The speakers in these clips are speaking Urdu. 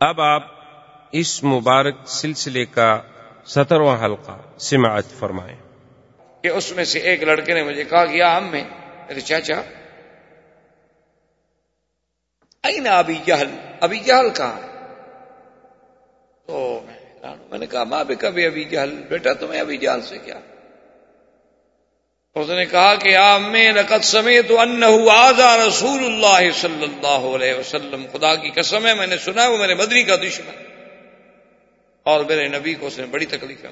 اب آپ اس مبارک سلسلے کا سترواں حلقہ سماعت فرمائیں۔ کہ اس میں سے ایک لڑکے نے مجھے کہا کہ ہم میں ارے چاچا این ابھی جہل ابھی جہل کہاں تو میں نے کہا، ماں بھی کبھی ابھی جہل، بیٹا تمہیں ابھی جہل سے کیا؟ اس نے کہا کہ آپ میں لقت سمے تو آزا رسول اللہ صلی اللہ علیہ وسلم۔ خدا کی قسم ہے، میں نے سنا وہ میرے بدری کا دشمن اور میرے نبی کو اس نے بڑی تکلیف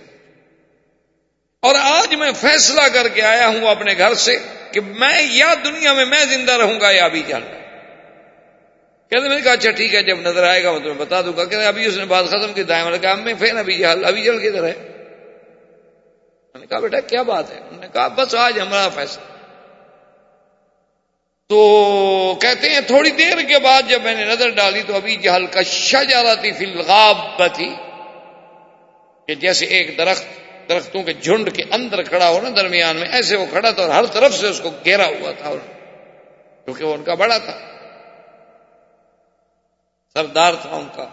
اور آج میں فیصلہ کر کے آیا ہوں اپنے گھر سے کہ میں یا دنیا میں میں زندہ رہوں گا یا ابھی جان کہتے میں نے کہا اچھا ٹھیک ہے، جب نظر آئے گا، میں تمہیں بتا دوں گا۔ کہ ابھی اس نے بات ختم کی، دائیں میں کہا میں پھر ابھی جہل ابھی جل کے ادھر ہے؟ نے کہا، بیٹا، کیا بات ہے؟ انہوں نے کہا، بس آج ہمارا فیصلہ. تو کہتے ہیں تھوڑی دیر کے بعد جب میں نے نظر ڈالی تو ابھی جہل کا شجرہ تھی فی الغاب تھی کہ جیسے ایک درخت درختوں کے جھنڈ کے اندر کھڑا ہو نا درمیان میں، ایسے وہ کھڑا تھا اور ہر طرف سے اس کو گھیرا ہوا تھا اور کیونکہ وہ ان کا بڑا تھا، سردار تھا ان کا۔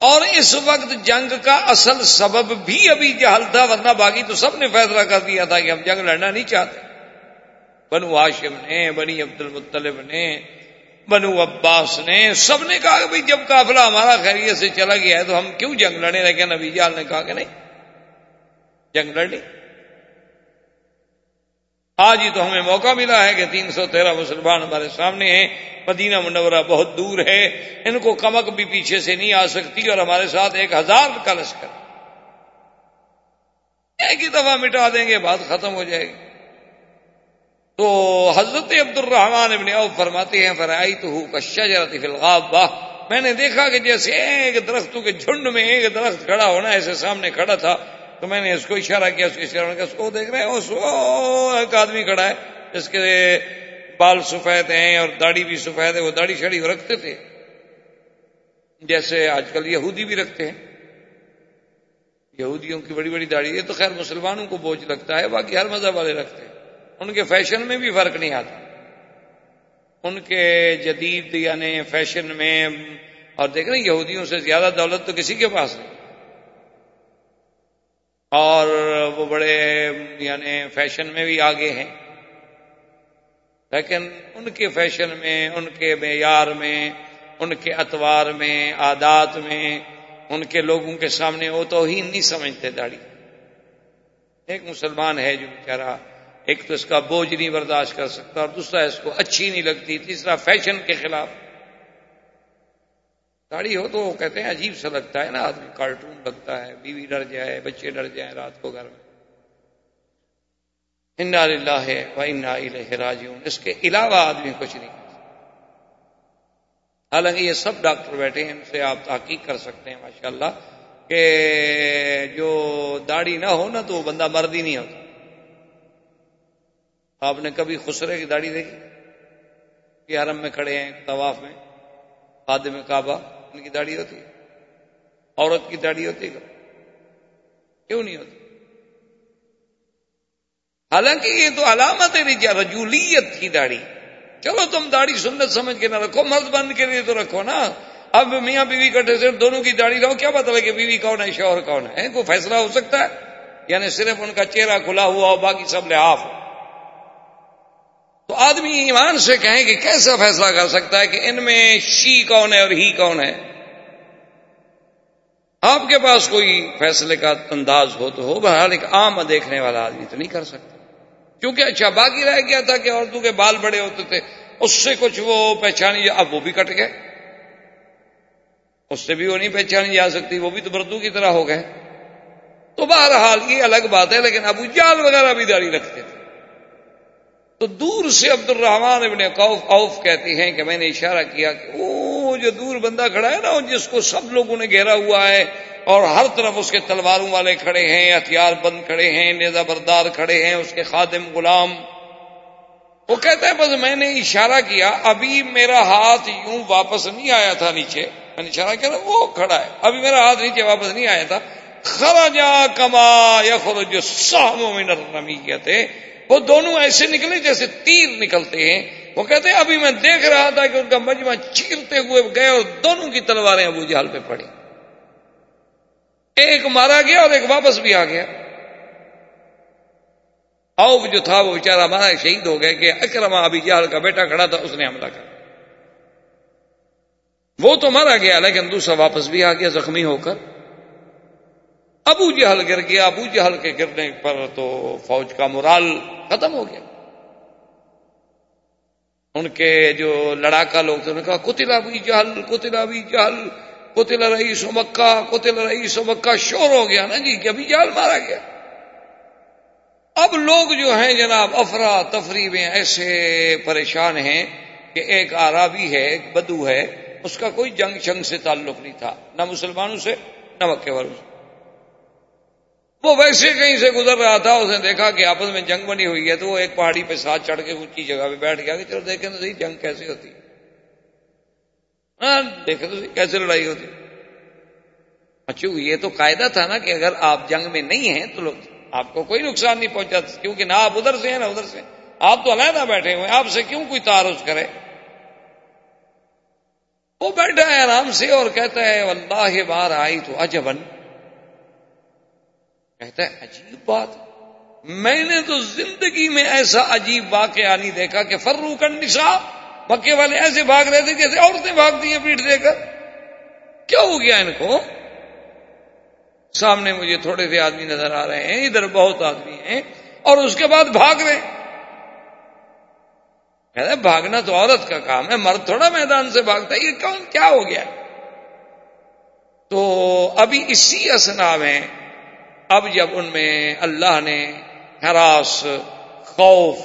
اور اس وقت جنگ کا اصل سبب بھی ابھی جہل تھا، ورنہ باقی تو سب نے فیصلہ کر دیا تھا کہ ہم جنگ لڑنا نہیں چاہتے۔ بنو ہاشم نے، بنی عبد المطلب نے، بنو عباس نے، سب نے کہا کہ بھائی جب قافلہ ہمارا خیریت سے چلا گیا ہے تو ہم کیوں جنگ لڑے لیکن ابھی جال نے کہا کہ نہیں، جنگ لڑنی آج ہی تو ہمیں موقع ملا ہے کہ تین سو تیرہ مسلمان ہمارے سامنے ہیں۔ مدینہ منورہ بہت دور ہے۔ ان کو کمک بھی پیچھے سے نہیں آ سکتی اور ہمارے ساتھ ایک ہزار کا لشکر۔ ایک ہی دفعہ مٹا دیں گے، بات ختم ہو جائے گی۔ تو حضرت عبد الرحمان ابن اوف فرماتے ہیں فرائی تو ہوں کشا میں نے دیکھا کہ جیسے ایک درختوں کے جھنڈ میں ایک درخت کھڑا ہونا، ایسے سامنے کھڑا تھا۔ تو میں نے اس کو اشارہ کیا، اس کو اشارہ کیا، اس کو دیکھ رہے ہیں ایک آدمی کھڑا ہے، جس کے بال سفید ہیں اور داڑھی بھی سفید ہے، وہ داڑھی شاڑی رکھتے تھے۔ جیسے آج کل یہودی بھی رکھتے ہیں۔ یہودیوں کی بڑی بڑی داڑھی، یہ تو خیر مسلمانوں کو بوجھ لگتا ہے، باقی ہر مذہب والے رکھتے ہیں۔ ان کے فیشن میں بھی فرق نہیں آتا۔ ان کے جدید یعنی فیشن میں، اور دیکھ رہے یہودیوں سے زیادہ دولت تو کسی کے پاس نہیں۔ اور وہ بڑے یعنی فیشن میں بھی آگے ہیں۔ لیکن ان کے فیشن میں، ان کے معیار میں، ان کے اتوار میں، عادات میں، ان کے لوگوں کے سامنے وہ تو ہی نہیں سمجھتے داڑھی۔ ایک مسلمان ہے جو بیچارہ، ایک تو اس کا بوجھ نہیں برداشت کر سکتا اور دوسرا اس کو اچھی نہیں لگتی، تیسرا فیشن کے خلاف۔ داڑھی ہو تو کہتے ہیں عجیب سا لگتا ہے نا، آدمی کارٹون لگتا ہے، بیوی ڈر جائے، بچے ڈر جائیں رات کو گھر میں۔ انا للہ ہے انا اس کے علاوہ آدمی کچھ نہیں۔ حالانکہ یہ سب ڈاکٹر بیٹھے ہیں، ان سے آپ تحقیق کر سکتے ہیں ماشاء اللہ کہ جو داڑھی نہ ہو نا تو وہ بندہ مرد ہی نہیں ہوتا۔ آپ نے کبھی خسرے کی داڑھی دیکھی؟ کہ حرم میں کھڑے ہیں، طواف میں، خادم کعبہ۔ ان کی داڑھی ہوتی ہے۔ عورت کی داڑھی ہوتی ہے۔ کیوں نہیں ہوتی؟ حالانکہ یہ تو علامت ہے رجولیت کی داڑھی۔ چلو تم داڑھی سنت سمجھ کے نہ رکھو، مرد بند کے لیے تو رکھو نا۔ اب میاں بیوی کٹے سے دونوں کی داڑھی رہو، کیا مطلب پتا کہ بیوی کون ہے، شوہر کون ہے؟ کوئی فیصلہ ہو سکتا ہے؟ یعنی صرف ان کا چہرہ کھلا ہوا ہو باقی سب لحاف ہو۔ تو آدمی ایمان سے کہیں کہ کیسا فیصلہ کر سکتا ہے کہ ان میں شی کون ہے اور ہی کون ہے؟ آپ کے پاس کوئی فیصلے کا انداز ہو تو ہو، بہرحال ایک عام دیکھنے والا آدمی تو نہیں کر سکتا۔ کیونکہ اچھا باقی رہ گیا تھا کہ عورتوں کے بال بڑے ہوتے تھے، اس سے کچھ وہ پہچانی اب وہ بھی کٹ گئے۔ اس سے بھی وہ نہیں پہچانی جا سکتی، وہ بھی تو بردو کی طرح ہو گئے۔ تو بہرحال یہ الگ بات ہے، لیکن ابو جال وغیرہ بھی داڑھی رکھتے تھے۔ تو دور سے عبد الرحمان ابن قوف اوف کہتے ہیں کہ میں نے اشارہ کیا کہ وہ جو دور بندہ کھڑا ہے نا، جس کو سب لوگوں نے گھیرا ہوا ہے اور ہر طرف اس کے تلواروں والے کھڑے ہیں، ہتھیار بند کھڑے ہیں نیزا بردار کھڑے ہیں، اس کے خادم غلام۔ وہ کہتا ہے، بس میں نے اشارہ کیا، ابھی میرا ہاتھ یوں واپس نہیں آیا تھا نیچے۔ میں نے اشارہ کیا، وہ کھڑا ہے۔ ابھی میرا ہاتھ نیچے واپس نہیں آیا تھا۔ خرجا کما یا خرج جو ساموں میں وہ دونوں ایسے نکلے جیسے تیر نکلتے ہیں۔ وہ کہتے ہیں، ابھی میں دیکھ رہا تھا کہ ان کا مجمع چیرتے ہوئے گئے اور دونوں کی تلواریں ابو جہل پہ پڑی۔ ایک مارا گیا اور ایک واپس بھی آ گیا۔ اوف جو تھا، وہ بیچارہ مارا، شہید ہو گیا کہ اکرما ابھی جہل کا بیٹا کھڑا تھا، اس نے حملہ کر وہ تو مارا گیا، لیکن دوسرا واپس بھی آ گیا، زخمی ہو کر۔ ابو جہل گر گیا، ابو جہل کے گرنے پر تو فوج کا مرال ختم ہو گیا۔ ان کے جو لڑاکا لوگ تھے، انہوں نے کہا کتلا بھی جہل کتلا بھی جہل کتل رئیس و مکہ کتل رئیس و مکہ۔ شور ہو گیا نا جی کہ ابھی جال مارا گیا۔ اب لوگ جو ہیں جناب، افرا تفریح میں ایسے پریشان ہیں کہ ایک آرابی ہے، ایک بدو ہے، اس کا کوئی جنگ شنگ سے تعلق نہیں تھا، نہ مسلمانوں سے، نہ مکے والوں سے۔ وہ ویسے کہیں سے گزر رہا تھا، اس نے دیکھا کہ آپس میں جنگ بنی ہوئی ہے، تو وہ ایک پہاڑی پہ ساتھ چڑھ کے اونچی جگہ پہ بیٹھ گیا کہ چلو دیکھیں تو صحیح جنگ کیسے ہوتی۔ ہاں دیکھیں تو صحیح کیسے لڑائی ہوتی۔ اچھا یہ تو قاعدہ تھا نا کہ اگر آپ جنگ میں نہیں ہیں تو آپ کو کوئی نقصان نہیں پہنچا، کیونکہ نہ آپ ادھر سے ہیں، نہ ادھر سے۔ آپ تو علیحدہ بیٹھے ہوئے آپ سے کیوں کوئی تعارف کرے؟ وہ بیٹھا ہے آرام سے اور کہتا ہے اللہ بار آئی تو اجبن کہتا ہے، عجیب بات. میں نے تو زندگی میں ایسا عجیب واقعہ نہیں دیکھا کہ فروخ نسا مکے والے ایسے بھاگ رہے تھے جیسے عورتیں بھاگتی ہیں پیٹ دے کر. کیا ہو گیا ان کو؟ سامنے مجھے تھوڑے سے آدمی نظر آ رہے ہیں، ادھر بہت آدمی ہیں، اور اس کے بعد بھاگ رہے کہتے بھاگنا تو عورت کا کام ہے، مرد تھوڑا میدان سے بھاگتا ہے، یہ کون کیا ہو گیا؟ تو ابھی اسی اسنا میں اب جب ان میں اللہ نے ہراس خوف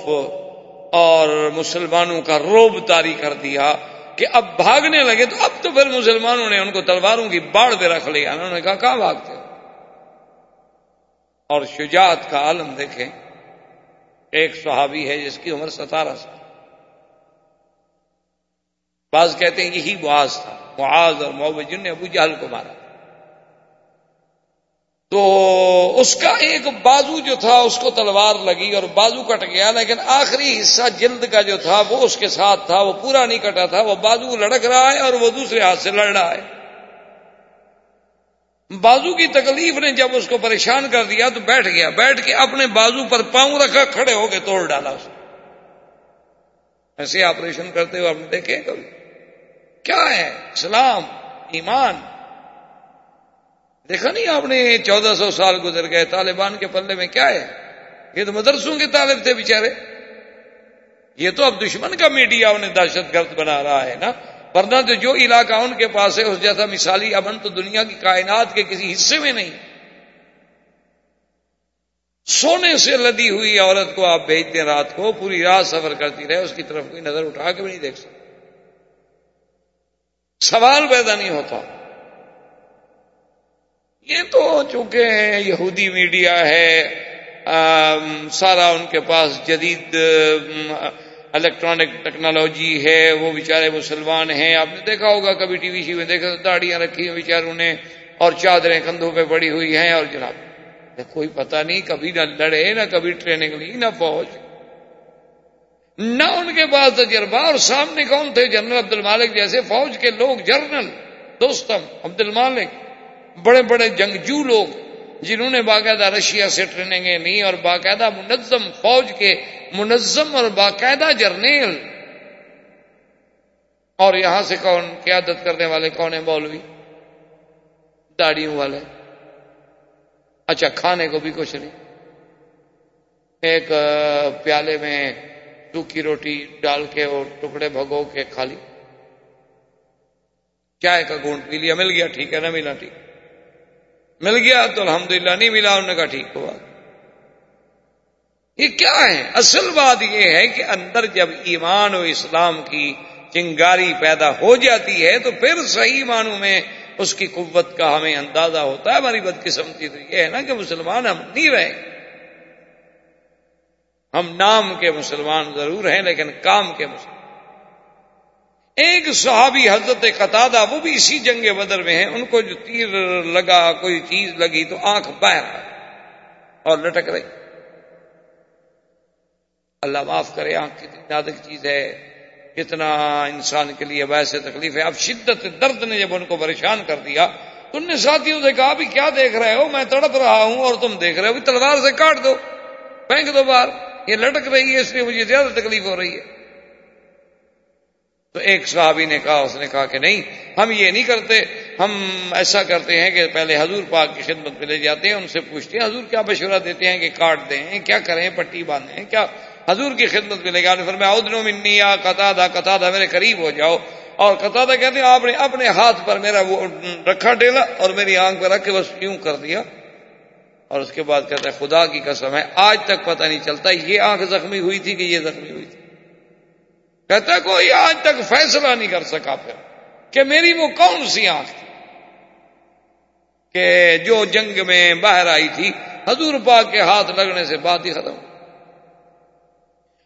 اور مسلمانوں کا روب تاری کر دیا کہ اب بھاگنے لگے تو اب تو پھر مسلمانوں نے ان کو تلواروں کی باڑ دے رکھ لیا۔ انہوں نے کہا، کہاں بھاگتے اور شجاعت کا عالم دیکھیں، ایک صحابی ہے جس کی عمر ستارہ سال۔ بعض کہتے ہیں یہی معاذ تھا، معاذ اور محبت نے ابو جہل کو مارا۔ تو اس کا ایک بازو جو تھا اس کو تلوار لگی اور بازو کٹ گیا، لیکن آخری حصہ جلد کا جو تھا وہ اس کے ساتھ تھا، وہ پورا نہیں کٹا تھا، وہ بازو لڑک رہا ہے اور وہ دوسرے ہاتھ سے لڑ رہا ہے۔ بازو کی تکلیف نے جب اس کو پریشان کر دیا تو بیٹھ گیا، بیٹھ کے اپنے بازو پر پاؤں رکھا، کھڑے ہو کے توڑ ڈالا اس ایسے آپریشن کرتے ہوئے آپ نے دیکھے کبھی کیا ہے؟ اسلام، ایمان۔ دیکھا نہیں آپ نے چودہ سو سال گزر گئے، طالبان کے پلے میں کیا ہے؟ یہ تو مدرسوں کے طالب تھے بےچارے یہ تو اب دشمن کا میڈیا انہیں دہشت گرد بنا رہا ہے نا۔ ورنہ تو جو علاقہ ان کے پاس ہے، اس جیسا مثالی امن تو دنیا کی کائنات کے کسی حصے میں نہیں۔ سونے سے لدی ہوئی عورت کو آپ بھیجتے ہیں رات کو پوری رات سفر کرتی رہے، اس کی طرف کوئی نظر اٹھا کے بھی نہیں دیکھ سکتے سوال پیدا نہیں ہوتا۔ یہ تو چونکہ یہودی میڈیا ہے سارا ان کے پاس جدید الیکٹرانک ٹیکنالوجی ہے، وہ بیچارے مسلمان ہیں۔ آپ نے دیکھا ہوگا، کبھی ٹی وی شی میں دیکھا داڑیاں رکھی ہیں بیچاروں نے اور چادریں کندھوں پہ پڑی ہوئی ہیں۔ اور جناب کوئی پتہ نہیں، کبھی نہ لڑے، نہ کبھی ٹریننگ لی، نہ فوج۔ نہ ان کے پاس تجربہ، اور سامنے کون تھے؟ جنرل عبد المالک جیسے فوج کے لوگ جنرل دوستم عبد المالک بڑے بڑے جنگجو لوگ جنہوں نے باقاعدہ رشیا سے ٹریننگیں لی اور باقاعدہ منظم فوج کے منظم اور باقاعدہ جرنیل اور یہاں سے کون قیادت کرنے والے کون ہیں مولوی؟ داڑیوں والے۔ اچھا کھانے کو بھی کچھ نہیں۔ ایک پیالے میں سوکھی روٹی ڈال کے اور ٹکڑے بھگو کے کھا لی۔ چائے کا گونٹ پی لیا، مل گیا، ٹھیک ہے، نہ ملا، ٹھیک۔ مل گیا تو الحمدللہ نہیں ملا، انہوں نے کہا ٹھیک ہوا۔ یہ کیا ہے؟ اصل بات یہ ہے کہ اندر جب ایمان و اسلام کی چنگاری پیدا ہو جاتی ہے تو پھر صحیح معنوں میں اس کی قوت کا ہمیں اندازہ ہوتا ہے۔ ہماری بدقسمتی تو یہ ہے نا کہ مسلمان ہم نہیں رہے۔ ہم نام کے مسلمان ضرور ہیں لیکن کام کے مسلمان ایک صحابی حضرت قطع وہ بھی اسی جنگ بدر میں ہیں، ان کو جو تیر لگا، کوئی چیز لگی تو آنکھ باہر اور لٹک رہی۔ اللہ معاف کرے، آنکھ کتنی نازک چیز ہے اتنا انسان کے لیے ویسے تکلیف ہے۔ اب شدت درد نے جب ان کو پریشان کر دیا، تو ان نے ساتھیوں سے کہا بھی کیا دیکھ رہے ہو؟ میں تڑپ رہا ہوں اور تم دیکھ رہے ہو۔ تلوار سے کاٹ دو، پھینک دو باہر۔ یہ لٹک رہی ہے، اس لیے مجھے زیادہ تکلیف ہو رہی ہے۔ تو ایک صحابی نے کہا، اس نے کہا کہ نہیں، ہم یہ نہیں کرتے، ہم ایسا کرتے ہیں کہ پہلے حضور پاک کی خدمت میں لے جاتے ہیں، ان سے پوچھتے ہیں، حضور کیا مشورہ دیتے ہیں کہ کاٹ دیں، کیا کریں، پٹی باندھیں، کیا؟ حضور کی خدمت میں لے گیا پھر میں ادنو منی یا کتا دا کتا دا میرے قریب ہو جاؤ۔ اور کتا دا کہتے ہیں، آپ نے اپنے ہاتھ پر میرا وہ رکھا ڈیلا اور میری آنکھ پہ رکھ کے بس کیوں کر دیا۔ اور اس کے بعد کہتے ہیں خدا کی قسم ہے، آج تک پتہ نہیں چلتا، یہ آنکھ زخمی ہوئی تھی کہ یہ زخمی ہوئی تھی۔ کہتا کوئی آج تک فیصلہ نہیں کر سکا پھر کہ میری وہ کون سی آنکھ تھی کہ جو جنگ میں باہر آئی تھی، حضور پاک کے ہاتھ لگنے سے بات ہی ختم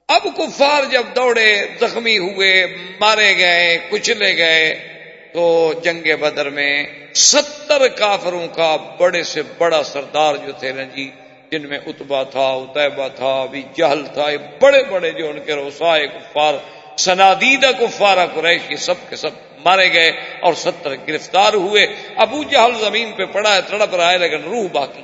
اب کفار جب دوڑے، زخمی ہوئے، مارے گئے، کچلے گئے، تو جنگ بدر میں ستر کافروں کا بڑے سے بڑا سردار جو تھے نا جی جن میں اتبا تھا اتبا تھا، ابھی جہل تھا بڑے بڑے جو ان کے روسائے کفار سنادیدہ کفارہ قریش یہ سب کے سب مارے گئے اور ستر گرفتار ہوئے۔ ابو جہل زمین پہ پڑا ہے، تڑپ رہا ہے، لیکن روح باقی۔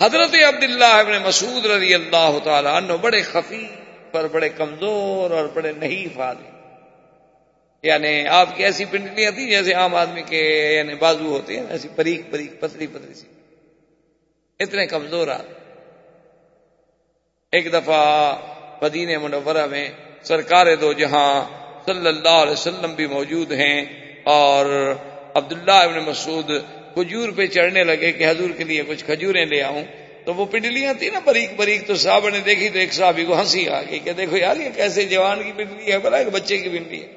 حضرت عبداللہ ابن مسعود رضی اللہ تعالیٰ عنہ بڑے خفی پر بڑے کمزور اور بڑے نہیں آدمی۔ یعنی آپ کی ایسی پنڈلیاں تھیں جیسے عام آدمی کے یعنی بازو ہوتے ہیں، ایسی پریک پریک پتلی پتلی سی۔ اتنے کمزور آدمی۔ ایک دفعہ مدین منورہ میں سرکار دو جہاں صلی اللہ علیہ وسلم بھی موجود ہیں اور عبداللہ ابن مسعود کھجور پہ چڑھنے لگے کہ حضور کے لیے کچھ کھجوریں لے آؤں۔ تو وہ پنڈلیاں تھیں نا بریک بریک، تو صاحب نے دیکھی تو ایک صحابی کو ہنسی آ گئی کہ دیکھو یار، یہ کیسے جوان کی پنڈلی ہے، بلا ایک بچے کی پنڈلی ہے۔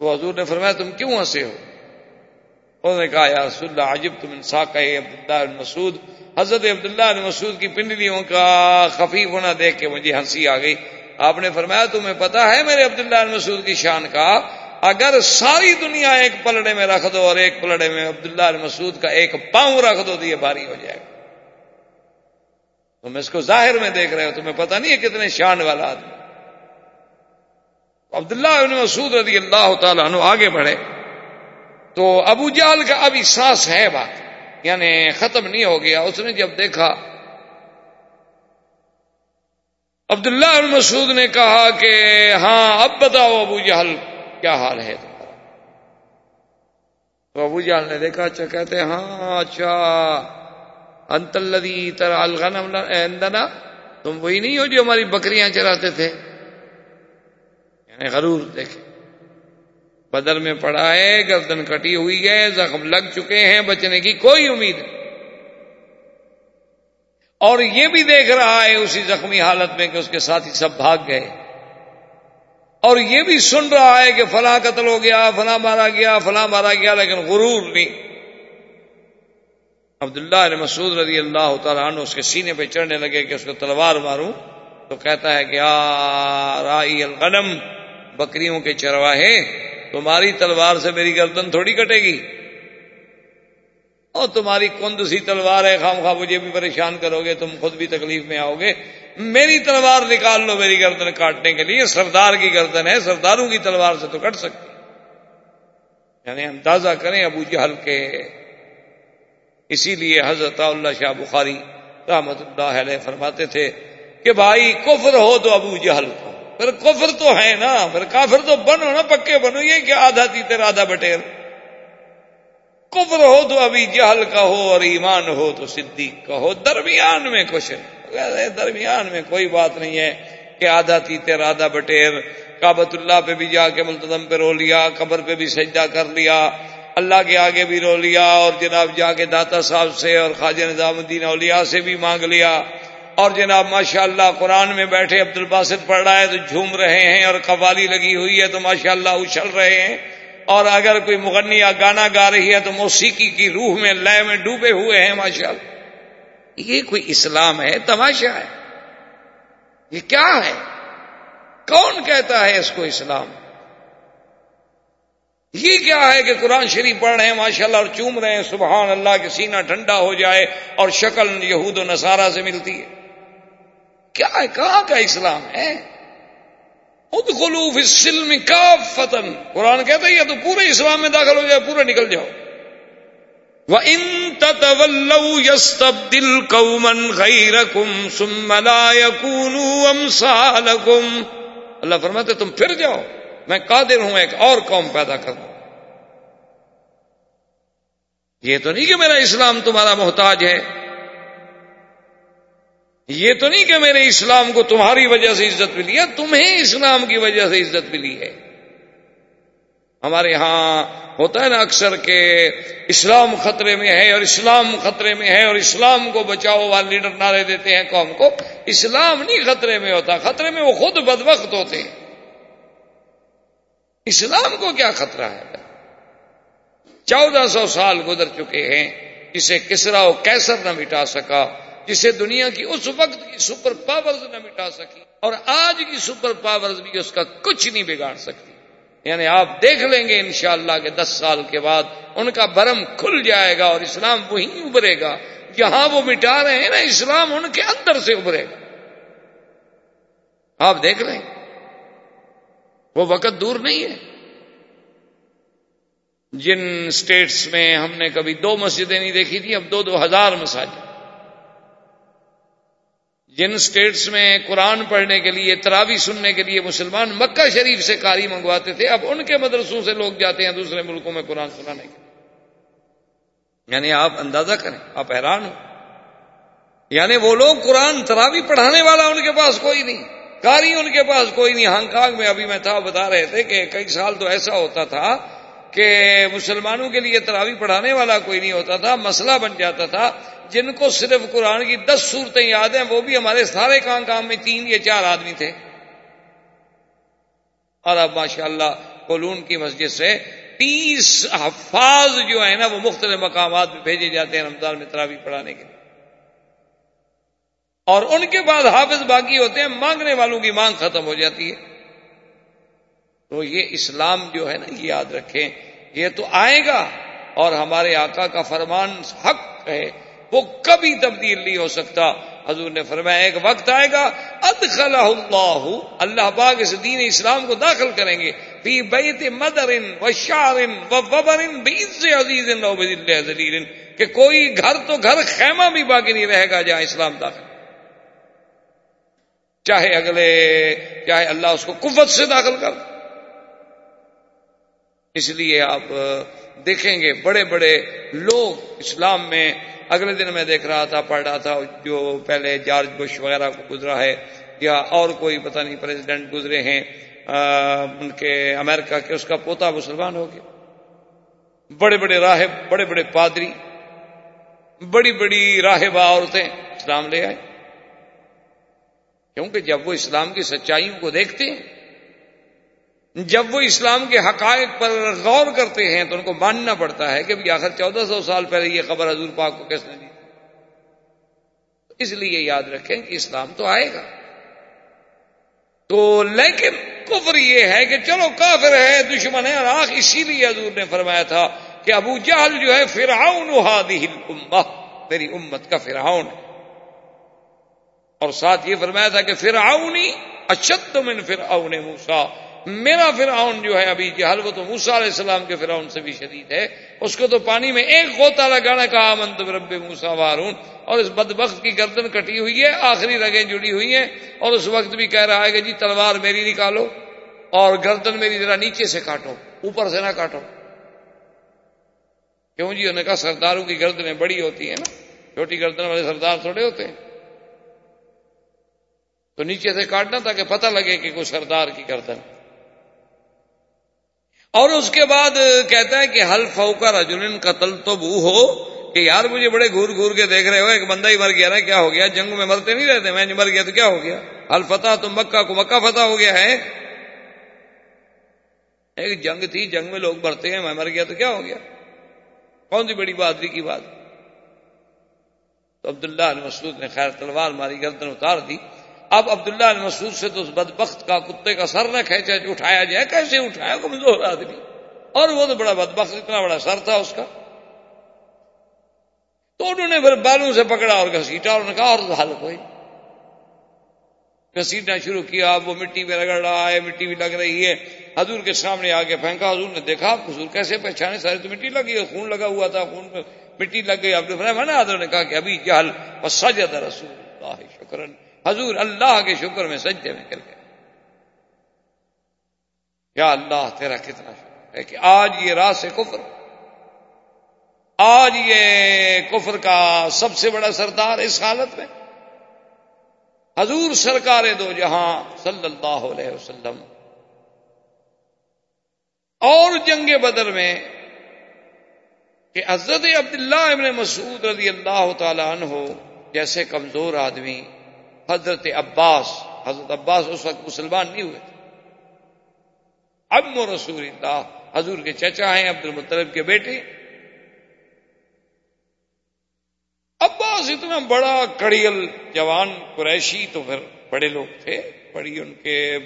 وہ حضور نے فرمایا، تم کیوں ہنسے ہو؟ انہوں نے کہا، یا رسول اللہ عجب تم انسا کا عبداللہ مسعود حضرت عبداللہ مسعود کی پنڈلیوں کا خفیف ہونا دیکھ کے مجھے ہنسی آ گئی۔ آپ نے فرمایا، تمہیں پتا ہے میرے عبداللہ مسعود کی شان کا؟ اگر ساری دنیا ایک پلڑے میں رکھ دو اور ایک پلڑے میں عبداللہ مسعود کا ایک پاؤں رکھ دو تو یہ بھاری ہو جائے گا۔ تم اس کو ظاہر میں دیکھ رہے ہو، تمہیں پتہ نہیں ہے کتنے شان والا آدمی۔ عبداللہ مسعود رضی اللہ تعالیٰ عنہ آگے بڑھے۔ تو ابو جال کا اب احساس ہے بات۔ یعنی ختم نہیں ہو گیا، اس نے جب دیکھا، عبداللہ المسعود نے کہا کہ ہاں اب بتاؤ ابو جہل کیا حال ہے تمہارا؟ تو ابو جہل نے دیکھا اچھا کہتے ہاں اچھا انتلدی ترا الغنم اندنا، تم وہی نہیں ہو جو ہماری بکریاں چراتے تھے؟ یعنی غرور دیکھے بدل میں پڑا ہے، گردن کٹی ہوئی ہے، زخم لگ چکے ہیں، بچنے کی کوئی امید نہیں۔ اور یہ بھی دیکھ رہا ہے اسی زخمی حالت میں کہ اس کے ساتھی سب بھاگ گئے۔ اور یہ بھی سن رہا ہے کہ فلاں قتل ہو گیا، فلاں مارا گیا، فلاں مارا گیا، لیکن غرور نہیں۔ عبداللہ علیہ مسعود رضی اللہ تعالیٰ عنہ اس کے سینے پہ چڑھنے لگے کہ اس کو تلوار ماروں۔ تو کہتا ہے کہ رائی الغنم، بکریوں کے چرواہے۔ تمہاری تلوار سے میری گردن تھوڑی کٹے گی۔ اور تمہاری کند سی تلوار ہے، خام خواہ مجھے بھی پریشان کرو گے، تم خود بھی تکلیف میں آؤ گے۔ میری تلوار نکال لو میری گردن کاٹنے کے لیے۔ سردار کی گردن ہے، سرداروں کی تلوار سے تو کٹ سکتی۔ یعنی اندازہ کریں ابو جہل کے۔ اسی لیے حضرت اللہ شاہ بخاری رحمت اللہ علیہ فرماتے تھے کہ بھائی کفر ہو تو ابو جہل کو۔ پھر کفر تو ہے نا، پھر کافر تو بنو نا، پکے بنو، یہ کہ آدھا تیتر آدھا بٹیر۔ کفر ہو تو ابھی جہل کا ہو اور ایمان ہو تو صدیق کا ہو۔ درمیان میں کچھ درمیان میں کوئی بات نہیں ہے کہ آدھا تیتر آدھا بٹیر۔ کابت اللہ پہ بھی جا کے ملتظم پہ رو لیا، قبر پہ بھی سجدہ کر لیا، اللہ کے آگے بھی رو لیا اور جناب جا کے داتا صاحب سے اور خواجہ نظام الدین اولیاء سے بھی مانگ لیا۔ اور جناب ماشاء اللہ قرآن میں بیٹھے عبد الباسط پڑھ رہا ہے تو جھوم رہے ہیں اور قوالی لگی ہوئی ہے تو ماشاء اللہ اچھل رہے ہیں اور اگر کوئی مغنی یا گانا گا رہی ہے تو موسیقی کی روح میں لیے میں ڈوبے ہوئے ہیں ماشاء اللہ یہ کوئی اسلام ہے؟ تماشا ہے۔ یہ کیا ہے؟ کون کہتا ہے اس کو اسلام؟ یہ کیا ہے کہ قرآن شریف پڑھ رہے ہیں ماشاء اللہ اور چوم رہے ہیں؟ سبحان اللہ کے سینہ ٹھنڈا ہو جائے اور شکل یہود و نصارہ سے ملتی ہے۔ کیا ہے؟ کہاں کا اسلام ہے؟ ادخلو فی السلم کا فتن قرآن کہتا ہے یا تو پورے اسلام میں داخل ہو جائے پورا نکل جاؤ۔ وہ ان تلو یس دل کومن غیر کم سملا اللہ فرماتے، تم پھر جاؤ، میں قادر ہوں، ایک اور قوم پیدا کر دوں۔ یہ تو نہیں کہ میرا اسلام تمہارا محتاج ہے۔ یہ تو نہیں کہ میرے اسلام کو تمہاری وجہ سے عزت ملی ہے، تمہیں اسلام کی وجہ سے عزت ملی ہے۔ ہمارے ہاں ہوتا ہے نا اکثر کہ اسلام خطرے میں ہے اور اسلام خطرے میں ہے اور اسلام کو بچاؤ والے لیڈر نعرے دیتے ہیں قوم کو۔ اسلام نہیں خطرے میں ہوتا، خطرے میں وہ خود بدبخت ہوتے ہیں۔ اسلام کو کیا خطرہ ہے؟ چودہ سو سال گزر چکے ہیں جسے کسرا و کیسر نہ مٹا سکا۔ جسے دنیا کی اس وقت کی سپر پاورز نہ مٹا سکی اور آج کی سپر پاورز بھی اس کا کچھ نہیں بگاڑ سکتی یعنی آپ دیکھ لیں گے انشاءاللہ کہ دس سال کے بعد ان کا برم کھل جائے گا اور اسلام وہیں ابھرے گا۔ جہاں وہ مٹا رہے ہیں نا، اسلام ان کے اندر سے ابھرے گا۔ آپ دیکھ لیں، وہ وقت دور نہیں ہے۔ جن سٹیٹس میں ہم نے کبھی دو مسجدیں نہیں دیکھی تھی اب دو دو ہزار مساجد۔ جن سٹیٹس میں قرآن پڑھنے کے لیے، تراوی سننے کے لیے مسلمان مکہ شریف سے کاری منگواتے تھے، اب ان کے مدرسوں سے لوگ جاتے ہیں دوسرے ملکوں میں قرآن سنانے کے یعنی آپ اندازہ کریں، آپ حیران ہو یعنی وہ لوگ قرآن، تراوی پڑھانے والا ان کے پاس کوئی نہیں، کاری ان کے پاس کوئی نہیں۔ ہانگ کانگ میں ابھی میں تھا، بتا رہے تھے کہ کئی سال تو ایسا ہوتا تھا کہ مسلمانوں کے لیے تراوی پڑھانے والا کوئی نہیں ہوتا تھا، مسئلہ بن جاتا تھا۔ جن کو صرف قرآن کی دس صورتیں یاد ہیں، وہ بھی ہمارے سارے کام کام میں تین یا چار آدمی تھے۔ اور اب ماشاء اللہ کولون کی مسجد سے تیس حفاظ جو ہے نا، وہ مختلف مقامات میں بھیجے جاتے ہیں رمضان میں تراوی پڑھانے کے لیے۔ اور ان کے بعد حافظ باقی ہوتے ہیں، مانگنے والوں کی مانگ ختم ہو جاتی ہے۔ تو یہ اسلام جو ہے نا، یہ یاد رکھیں، یہ تو آئے گا۔ اور ہمارے آقا کا فرمان حق ہے۔ وہ کبھی تبدیل نہیں ہو سکتا۔ حضور نے فرمایا، ایک وقت آئے گا ادخل اللہ اللہ باغ اس دین اسلام کو داخل کریں گے۔ فی بیت مدرن و شارن و وبرن بیز عزیز عزیز کہ کوئی گھر تو گھر خیمہ بھی باقی نہیں رہے گا جہاں اسلام داخل چاہے اگلے، چاہے اللہ اس کو قوت سے داخل کر۔ اس لیے آپ دیکھیں گے، بڑے بڑے لوگ اسلام میں۔ اگلے دن میں دیکھ رہا تھا، پڑھ رہا تھا، جو پہلے جارج بش وغیرہ کو گزرا ہے، یا اور کوئی پتہ نہیں پریزیڈنٹ گزرے ہیں ان کے امریکہ کے، اس کا پوتا مسلمان ہو گیا۔ بڑے بڑے راہب، بڑے بڑے پادری، بڑی بڑی راہبہ عورتیں اسلام لے آئے کیونکہ جب وہ اسلام کی سچائیوں کو دیکھتے ہیں جب وہ اسلام کے حقائق پر غور کرتے ہیں تو ان کو ماننا پڑتا ہے کہ آخر چودہ سو سال پہلے یہ خبر حضور پاک کو کس نے دی اس لیے یاد رکھیں کہ اسلام تو آئے گا۔ تو لیکن کفر یہ ہے کہ چلو کافر ہے، دشمن ہے، اور آخ، اسی لیے حضور نے فرمایا تھا کہ ابو جہل جو ہے، فرعون ہادی میری امت کا فرعون ہے۔ اور ساتھ یہ فرمایا تھا کہ فرعونی اشد من فرعون موسا میرا فرعون جو ہے ابھی جہل وہ تو موسا علیہ السلام کے فرعون سے بھی شدید ہے، اس کو تو پانی میں ایک غوطہ لگانا کہا منت رب موسا وارون۔ اور اس بدبخت کی گردن کٹی ہوئی ہے، آخری رگیں جڑی ہوئی ہیں۔ اور اس وقت بھی کہہ رہا ہے کہ جی تلوار میری نکالو اور گردن میری ذرا نیچے سے کاٹو، اوپر سے نہ کاٹو۔ کیوں جی؟ انہوں نے کہا، سرداروں کی گردنیں بڑی ہوتی ہیں نا، چھوٹی گردن والے سردار تھوڑے ہوتے ہیں۔ تو نیچے سے کاٹنا تاکہ پتہ لگے کہ کوئی سردار کی گردن۔ اور اس کے بعد کہتا ہے کہ حل فوکا رجن قتل تو بو ہو کہ یار مجھے بڑے گور گور کے دیکھ رہے ہو، ایک بندہ ہی مر گیا نا، کیا ہو گیا؟ جنگ میں مرتے نہیں رہتے، میں مر گیا تو کیا ہو گیا؟ حل فتح تو مکہ کو مکہ فتح ہو گیا ہے۔ ایک جنگ تھی، جنگ میں لوگ مرتے ہیں، میں مر گیا تو کیا ہو گیا؟ کون سی بڑی بہادری کی بات؟ تو عبداللہ مسعود نے خیر تلوار ماری، گردن اتار دی۔ اب عبداللہ المسود سے تو اس بدبخت کا کتے کا سر نہ کھینچا اٹھایا جائے، کیسے اٹھایا؟ کمزور آدمی۔ اور وہ تو بڑا بدبخت، اتنا بڑا سر تھا اس کا۔ تو انہوں نے پھر بالوں سے پکڑا اور گھسیٹا اور نے کہا، اور حل کوئی؟ گھسیٹنا شروع کیا، اب وہ مٹی میں رگڑ رہا ہے، مٹی بھی لگ رہی ہے۔ حضور کے سامنے آ کے پھینکا، حضور نے دیکھا حضور کیسے پہچانے؟ سارے تو مٹی لگی ہے، خون لگا ہوا تھا، خون میں مٹی لگ گئی۔ آپ نے فرمایا حضور نے کہا کہ ابھی جہل سجد رسول اللہ شکر حضور اللہ کے شکر میں سجدے میں کر گئے۔ یا اللہ، تیرا کتنا شکر ہے کہ آج یہ راہ سے کفر، آج یہ کفر کا سب سے بڑا سردار اس حالت میں۔ حضور سرکار دو جہاں صلی اللہ علیہ وسلم۔ اور جنگ بدر میں کہ حضرت عبداللہ ابن مسعود رضی اللہ تعالی عنہ جیسے کمزور آدمی حضرت عباس حضرت عباس اس وقت مسلمان نہیں ہوئے۔ تھے اب رسول اللہ، حضور کے چچا ہیں، عبد المطلب کے بیٹے۔ عباس اتنا بڑا کڑیل جوان قریشی تو پھر بڑے لوگ تھے، بڑی ان کے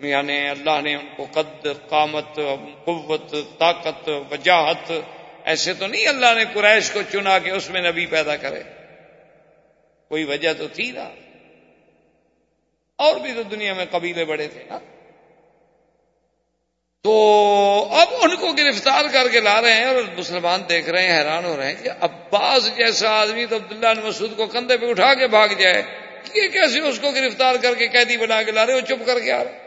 یعنی اللہ نے ان کو قد، قامت، قوت، طاقت، وجاہت، ایسے تو نہیں اللہ نے قریش کو چنا کہ اس میں نبی پیدا کرے۔ کوئی وجہ تو تھی نا۔ اور بھی تو دنیا میں قبیلے بڑے تھے نا۔ تو اب ان کو گرفتار کر کے لا رہے ہیں اور مسلمان دیکھ رہے ہیں، حیران ہو رہے ہیں کہ عباس جیسا آدمی تو عبداللہ مسعود کو کندھے پہ اٹھا کے بھاگ جائے۔ یہ کیسے اس کو گرفتار کر کے قیدی بنا کے لا رہے وہ چپ کر کے آ رہے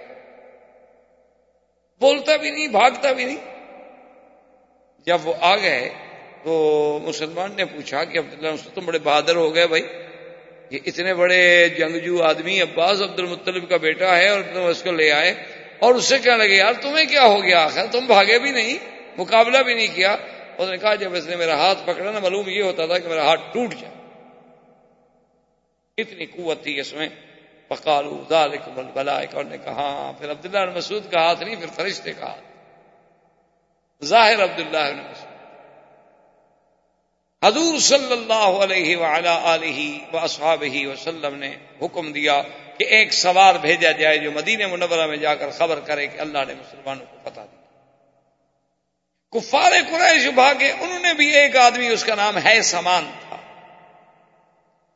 بولتا بھی نہیں، بھاگتا بھی نہیں۔ جب وہ آ گئے تو مسلمان نے پوچھا کہ عبداللہ مسعود تم بڑے بہادر ہو گئے بھائی۔ یہ اتنے بڑے جنگجو آدمی عباس عبد المطلب کا بیٹا ہے اور تم اس کو لے آئے اور اس سے کہنے لگے، یار، تمہیں کیا ہو گیا آخر؟ تم بھاگے بھی نہیں، مقابلہ بھی نہیں کیا۔ اس نے کہا، جب اس نے میرا ہاتھ پکڑا نا، معلوم یہ ہوتا تھا کہ میرا ہاتھ ٹوٹ جائے۔ اتنی قوت تھی اس میں۔ پکالو دال بلا نے کہا ہاں، پھر عبداللہ مسعود کا ہاتھ نہیں، پھر فرشتے کا ہاتھ۔ ظاہر عبداللہ مسعود۔ حضور صلی اللہ علیہ علیہ و وسلم نے حکم دیا کہ ایک سوار بھیجا جائے جو مدینہ منورہ میں جا کر خبر کرے کہ اللہ نے مسلمانوں کو پتا دیا۔ کفار قریش بھاگے، انہوں نے بھی ایک آدمی، اس کا نام ہے سامان تھا۔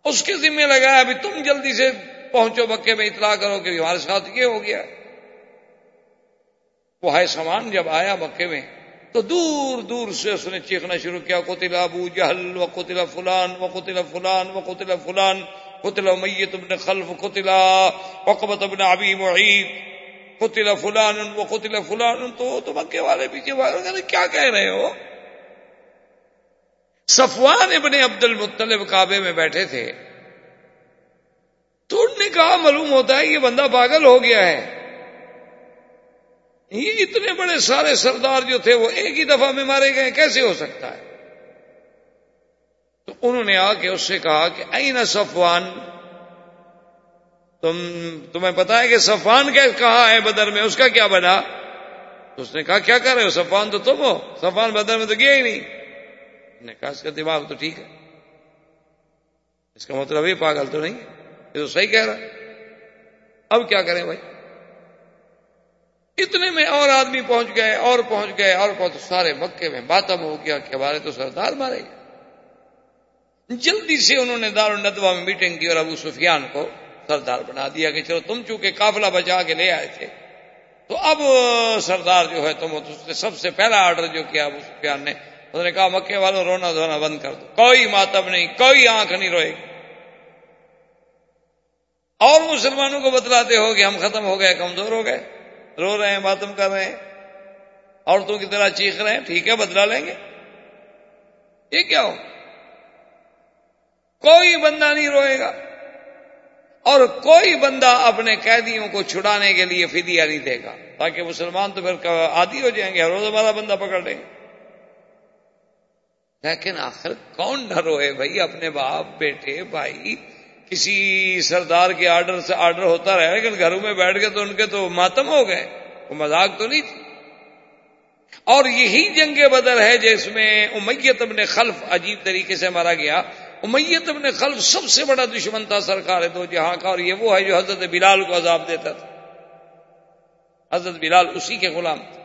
اس کے ذمہ لگایا، ابھی تم جلدی سے پہنچو بکے میں، اطلاع کرو کہ ہمارے ساتھ یہ ہو گیا۔ وہ ہے سامان جب آیا بکے میں تو دور دور سے اس نے چیخنا شروع کیا کوتلا ابو جہل و کوتلا فلان و کوتلا فلان و کوتلا فلان، قتل میت ابن خلف، قتل عقبت ابن ابی معید قتل فلان و قتل فلان، تو تو مکے والے، پیچھے والے کیا کہہ رہے ہو؟ صفوان ابن عبد المطلب کعبے میں بیٹھے تھے۔ تو انہوں نے کہا، معلوم ہوتا ہے یہ بندہ پاگل ہو گیا ہے۔ یہ اتنے بڑے سارے سردار جو تھے وہ ایک ہی دفعہ میں مارے گئے، کیسے ہو سکتا ہے؟ تو انہوں نے آ کے اس سے کہا کہ این صفوان؟ تم، تمہیں پتا ہے کہ صفوان کیا کہا ہے بدر میں؟ اس کا کیا بنا؟ تو اس نے کہا، کیا کر رہے ہو صفوان؟ تو تم ہو، صفوان بدر میں تو گیا ہی نہیں۔ نے کہا، اس کا دماغ تو ٹھیک ہے۔ اس کا مطلب یہ پاگل تو نہیں یہ تو صحیح کہہ رہا اب کیا کریں بھائی؟ اتنے میں اور آدمی پہنچ گئے، اور پہنچ گئے، اور پہنچ سارے مکے میں باتم ہو گیا کہ ہمارے تو سردار مارے گئے۔ جلدی سے انہوں نے دار الدوا میں میٹنگ کی اور ابو سفیان کو سردار بنا دیا کہ چلو تم چونکہ قافلہ بچا کے لے آئے تھے۔ تو اب سردار جو ہے تم نے سب سے پہلا آرڈر جو کیا ابو سفیان نے، انہوں نے کہا مکے والوں رونا دھونا بند کر دو۔ کوئی ماتم نہیں، کوئی آنکھ نہیں روئے گی۔ اور مسلمانوں کو بتلاتے ہو کہ ہم ختم ہو گئے، کمزور ہو گئے۔ رو رہے ہیں ماتم کر رہے ہیں۔ عورتوں کی طرح چیخ رہے ہیں، ٹھیک ہے، بدلا لیں گے۔ یہ کیا ہو؟ کوئی بندہ نہیں روئے گا۔ اور کوئی بندہ اپنے قیدیوں کو چھڑانے کے لیے فدیہ نہیں دے گا۔ تاکہ مسلمان تو پھر عادی ہو جائیں گے روز ہمارا بندہ پکڑ لیں۔ گے لیکن آخر کون نہ روئے بھائی، اپنے باپ، بیٹے، بھائی؟ کسی سردار کے آرڈر سے آرڈر ہوتا رہے لیکن گھروں میں بیٹھ کے تو ان کے تو ماتم ہو گئے، وہ مذاق تو نہیں تھی۔ اور یہی جنگ بدر ہے جس میں امیت اپنے خلف عجیب طریقے سے مارا گیا۔ امیت ابن خلف سب سے بڑا دشمن تھا سرکار دو جہاں کا، اور یہ وہ ہے جو حضرت بلال کو عذاب دیتا تھا۔ حضرت بلال اسی کے غلام تھے۔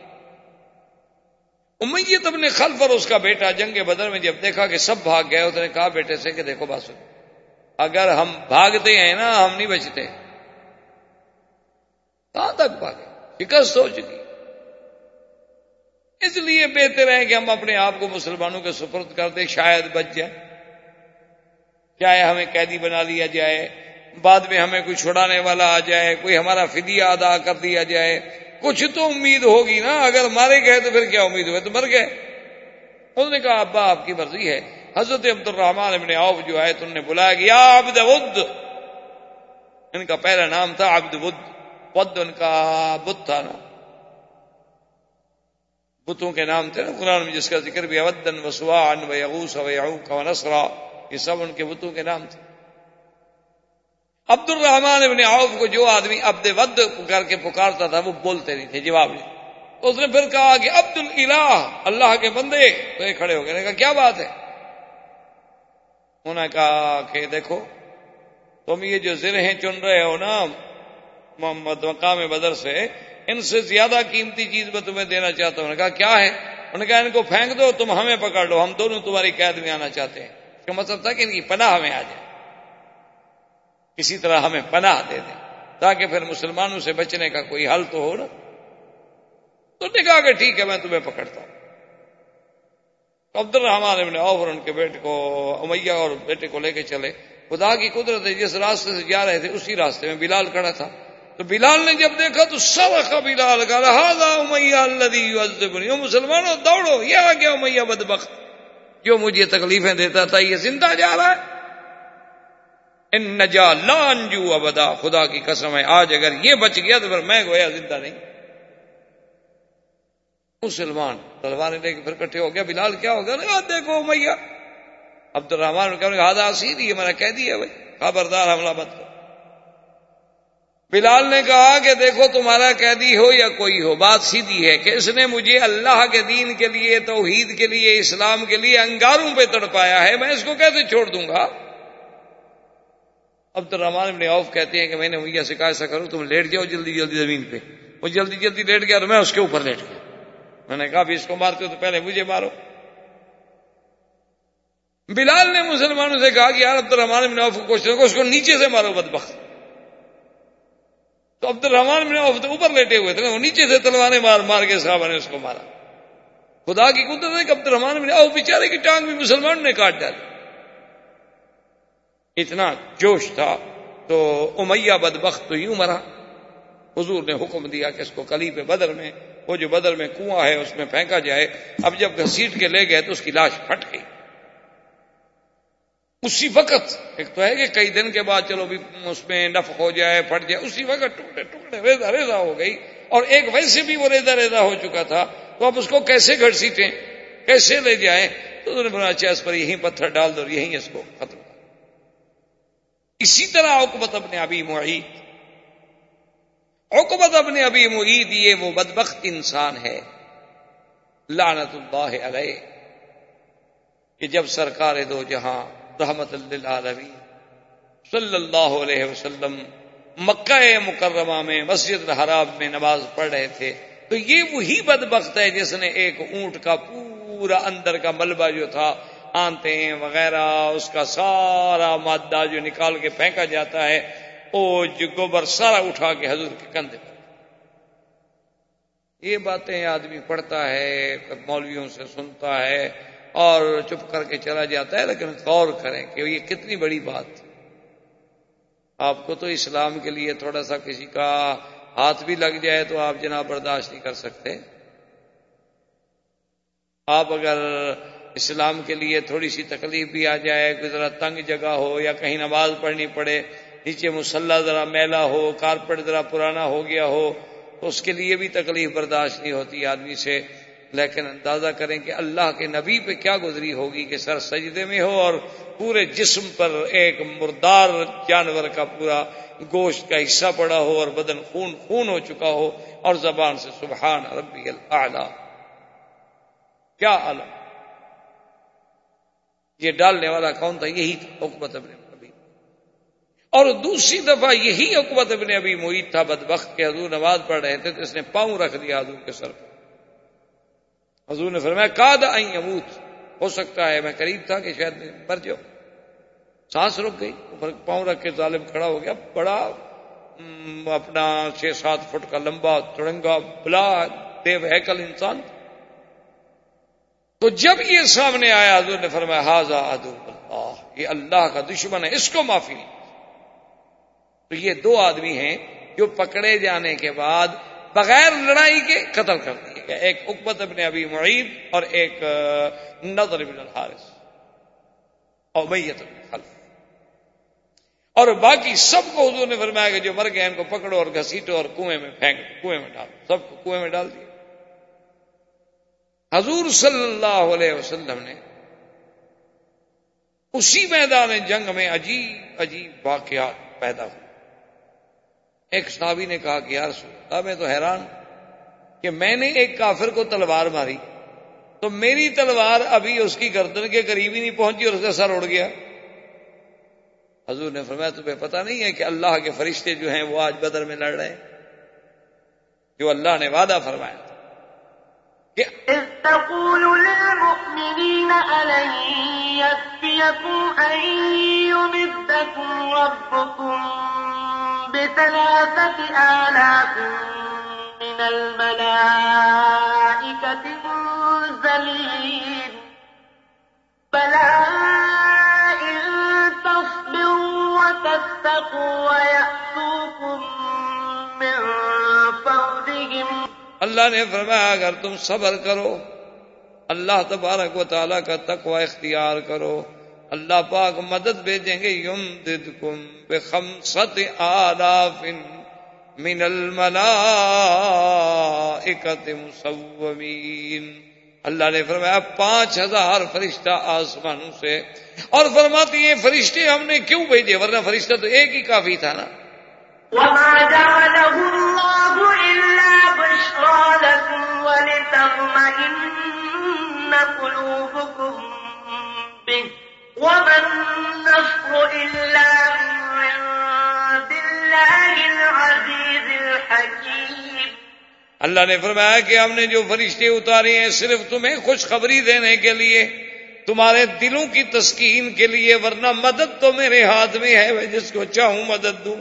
امیت ابن خلف اور اس کا بیٹا جنگ بدر میں جب دیکھا کہ سب بھاگ گئے، اس نے کہا بیٹے سے کہ دیکھو بات اگر ہم بھاگتے ہیں نا، ہم نہیں بچتے۔ کہاں تک بھاگے؟ شکست ہو چکی۔ اس لیے بہتر ہے کہ ہم اپنے آپ کو مسلمانوں کے سپرد کر دیں، شاید بچ جائیں۔ چاہے ہمیں قیدی بنا لیا جائے، بعد میں ہمیں کوئی چھڑانے والا آ جائے، کوئی ہمارا فدیہ ادا کر دیا جائے۔ کچھ تو امید ہوگی نا، اگر مارے گئے تو پھر کیا امید ہوئے؟ تو مر گئے۔ انہوں نے کہا، ابا، آپ کی مرضی ہے۔ حضرت عبد الرحمان ابن عوف جو ہے تو نے بلایا کہ یا عبد ود۔ ان کا پہلا نام تھا عبد ود۔ ود ان کا بت تھا نا۔ بتوں کے نام تھے نا۔ قرآن میں جس کا ذکر بھی اودن وسوا ان و یغوس و یعوق و نسرا یہ سب ان کے بتوں کے نام تھے۔ عبد الرحمان ابن عوف کو جو آدمی عبد ود کر کے پکارتا تھا، وہ بولتے نہیں تھے، جواب نہیں۔ اس نے پھر کہا کہ عبد الہ اللہ کے بندے۔ تو یہ کھڑے ہو گئے کہا، کیا بات ہے؟ انہوں نے کہا کہ دیکھو، تم یہ جو زرہیں چن رہے ہو نا، محمد مقام بدر سے، ان سے زیادہ قیمتی چیز میں تمہیں دینا چاہتا ہوں۔ نے کہا، کیا ہے؟ انہوں نے کہا، ان کو پھینک دو، تم ہمیں پکڑ لو، ہم دونوں تمہاری قید میں آنا چاہتے ہیں۔ اس کا مطلب تھا کہ ان کی پناہ ہمیں آ جائے۔ کسی طرح ہمیں پناہ دے دیں، تاکہ پھر مسلمانوں سے بچنے کا کوئی حل تو ہو نا۔ تو نے کہا کہ ٹھیک ہے، میں تمہیں پکڑتا ہوں۔ عبد الرحمان ابن عوف اور ان کے بیٹے کو، امیہ اور بیٹے کو لے کے چلے۔ خدا کی قدرت ہے، جس راستے سے جا رہے تھے، اسی راستے میں بلال کھڑا تھا۔ تو بلال نے جب دیکھا تو سب کا بلال کا رہا مسلمانوں، دوڑو، یہ آ گیا امیہ بدبخت، جو مجھے تکلیفیں دیتا تھا، یہ زندہ جا رہا ہے۔ ان نجا لانجو ابدا، خدا کی قسم ہے، آج اگر یہ بچ گیا تو پھر میں گویا زندہ نہیں۔ مسلمان تلواریں لے کے پھر کٹھے ہو گیا، بلال کیا ہو گیا؟ دیکھو، میاں۔ عبد الرحمان ہادہ سیدھی ہے، میں نے کہہ دیا بھائی، خبردار حملہ مت کرو۔ بلال نے کہا کہ دیکھو، تمہارا قیدی ہو یا کوئی ہو، بات سیدھی ہے کہ اس نے مجھے اللہ کے دین کے لیے، توحید کے لیے، اسلام کے لیے انگاروں پہ تڑپایا ہے، میں اس کو کیسے چھوڑ دوں گا؟ عبد الرحمان ابن عوف کہتے ہیں کہ میں نے میا سے کہا، ایسا کروں تم لیٹ جاؤ جلدی جلدی زمین پہ۔ وہ جلدی جلدی لیٹ گیا تو میں اس کے اوپر لیٹ گیا۔ میں نے کہا بھی اس کو مارتے ہو تو پہلے مجھے مارو۔ بلال نے مسلمانوں سے کہا کہ یار عبد الرحمان ابن عوف کو کوشش اس کو نیچے سے مارو بدبخت۔ تو عبد الرحمان ابن عوف تو اوپر لیٹے ہوئے تھے وہ نیچے سے تلوانے مار مار کے صحابہ نے اس کو مارا۔ خدا کی قدرت ہے کہ عبد الرحمان ابن عوف بیچارے کی ٹانگ بھی مسلمانوں نے کاٹ ڈالی۔ اتنا جوش تھا تو امیہ بدبخت تو یوں مرا۔ حضور نے حکم دیا کہ اس کو کلی پہ بدر میں وہ جو بدر میں کنواں ہے، اس میں پھینکا جائے، اب جب گھسیٹ کے لے گئے تو اس کی لاش پھٹ گئی۔ اسی وقت، ایک تو ہے کہ کئی دن کے بعد چلو بھی اس میں نف ہو جائے، پھٹ جائے، اسی وقت ٹکڑے ٹکڑے ریزا ریزا ہو گئی۔ اور ایک ویسے بھی وہ ریزا ریزا ہو چکا تھا۔ تو اب اس کو کیسے گھڑسیٹیں کیسے لے جائیں؟ تو انہوں نے بنا اچھا اس پر یہیں پتھر ڈال دو یہیں اس کو ختم۔ کر اسی طرح حکمت اپنے ابھی معید حکمت اپنے ابھی معید یہ وہ بدبخت انسان ہے، لعنت اللہ علیہ، کہ جب سرکار دو جہاں رحمت اللہ صلی اللہ علیہ وسلم مکہ مکرمہ میں مسجد الحراب میں نماز پڑھ رہے تھے، تو یہ وہی بدبخت ہے جس نے ایک اونٹ کا پورا اندر کا ملبہ جو تھا آنتے وغیرہ، اس کا سارا مادہ جو نکال کے پھینکا جاتا ہے وہ گوبر سارا اٹھا کے حضور کے کندھے پر۔ یہ باتیں آدمی پڑھتا ہے، مولویوں سے سنتا ہے اور چپ کر کے چلا جاتا ہے، لیکن غور کریں کہ یہ کتنی بڑی بات آپ کو تو اسلام کے لیے تھوڑا سا کسی کا ہاتھ بھی لگ جائے تو آپ جناب برداشت نہیں کر سکتے۔ آپ اگر اسلام کے لیے تھوڑی سی تکلیف بھی آ جائے، کوئی ذرا تنگ جگہ ہو یا کہیں نماز پڑھنی پڑے نیچے مسلح ذرا میلا ہو کارپیٹ ذرا پرانا ہو گیا ہو تو اس کے لیے بھی تکلیف برداشت نہیں ہوتی آدمی سے۔ لیکن اندازہ کریں کہ اللہ کے نبی پہ کیا گزری ہوگی کہ سر سجدے میں ہو اور پورے جسم پر ایک مردار جانور کا پورا گوشت کا حصہ پڑا ہو اور بدن خون خون ہو چکا ہو اور زبان سے سبحان ربی اللہ کیا عالم؟ یہ ڈالنے والا کون تھا؟ یہی حکمت ابن اور دوسری دفعہ یہی حکمت ابن ابھی محیط تھا، بدبخت کے حضور نماز پڑھ رہے تھے تو اس نے پاؤں رکھ دیا حضور کے سر پر۔ حضور نے فرمایا کاد آئی اموت ہو سکتا ہے، میں قریب تھا کہ شاید مر جاؤ سانس رک گئی پاؤں رکھ کے ظالم کھڑا ہو گیا، بڑا اپنا چھ سات فٹ کا لمبا، تڑنگا، بلا دیو ہیکل انسان۔ تو جب یہ سامنے آیا، حضور نے فرمایا ہاضا ادو اللہ، یہ اللہ کا دشمن ہے، اس کو معافی۔ نہیں تو یہ دو آدمی ہیں جو پکڑے جانے کے بعد بغیر لڑائی کے قتل کر دیے گئے۔ ایک اکبت ابن ابی معید اور ایک نظر ابن الحارث۔ اور میت ابن خلف۔ اور باقی سب کو حضور نے فرمایا کہ جو مر گئے ان کو پکڑو اور گھسیٹو اور کنویں میں پھینک، کنویں میں ڈالو سب کو کنویں میں ڈال دیا حضور صلی اللہ علیہ وسلم نے اسی میدان جنگ میں عجیب عجیب واقعات پیدا ہوئے۔ ایک صحابی نے کہا کہ یار سنتا میں تو حیران کہ میں نے ایک کافر کو تلوار ماری۔ تو میری تلوار ابھی اس کی گردن کے قریب ہی نہیں پہنچی اور اس کا سر اڑ گیا۔ حضور نے فرمایا، تمہیں پتا نہیں ہے کہ اللہ کے فرشتے جو ہیں وہ آج بدر میں لڑ رہے ہیں۔ جو اللہ نے وعدہ فرمایا۔ تھا بثلاثة آلاف من الملائكة منزلين. بلى إن تصبروا وتتقوا ويأتوكم من فوقهم اللہ نے فرمایا، اگر تم صبر کرو، اللہ تبارک و تعالیٰ کا تقوی اختیار کرو۔ اللہ پاک مدد بھیجیں گے یم دد کم بے خم ست آلاف من الملا مسومین۔ اللہ نے فرمایا، پانچ ہزار فرشتہ آسمانوں سے۔ اور فرماتی ہیں فرشتے ہم نے کیوں بھیجے؟ ورنہ فرشتہ تو ایک ہی کافی تھا نا۔ وما جعله الله إلا بشرى لكم ولتطمئن قلوبكم به۔ وما النصر إلا من عند الله العزيز الحكيم. اللہ نے فرمایا کہ ہم نے جو فرشتے اتارے ہیں صرف تمہیں خوشخبری دینے کے لیے، تمہارے دلوں کی تسکین کے لیے، ورنہ مدد تو میرے ہاتھ میں ہے، میں جس کو چاہوں مدد دوں۔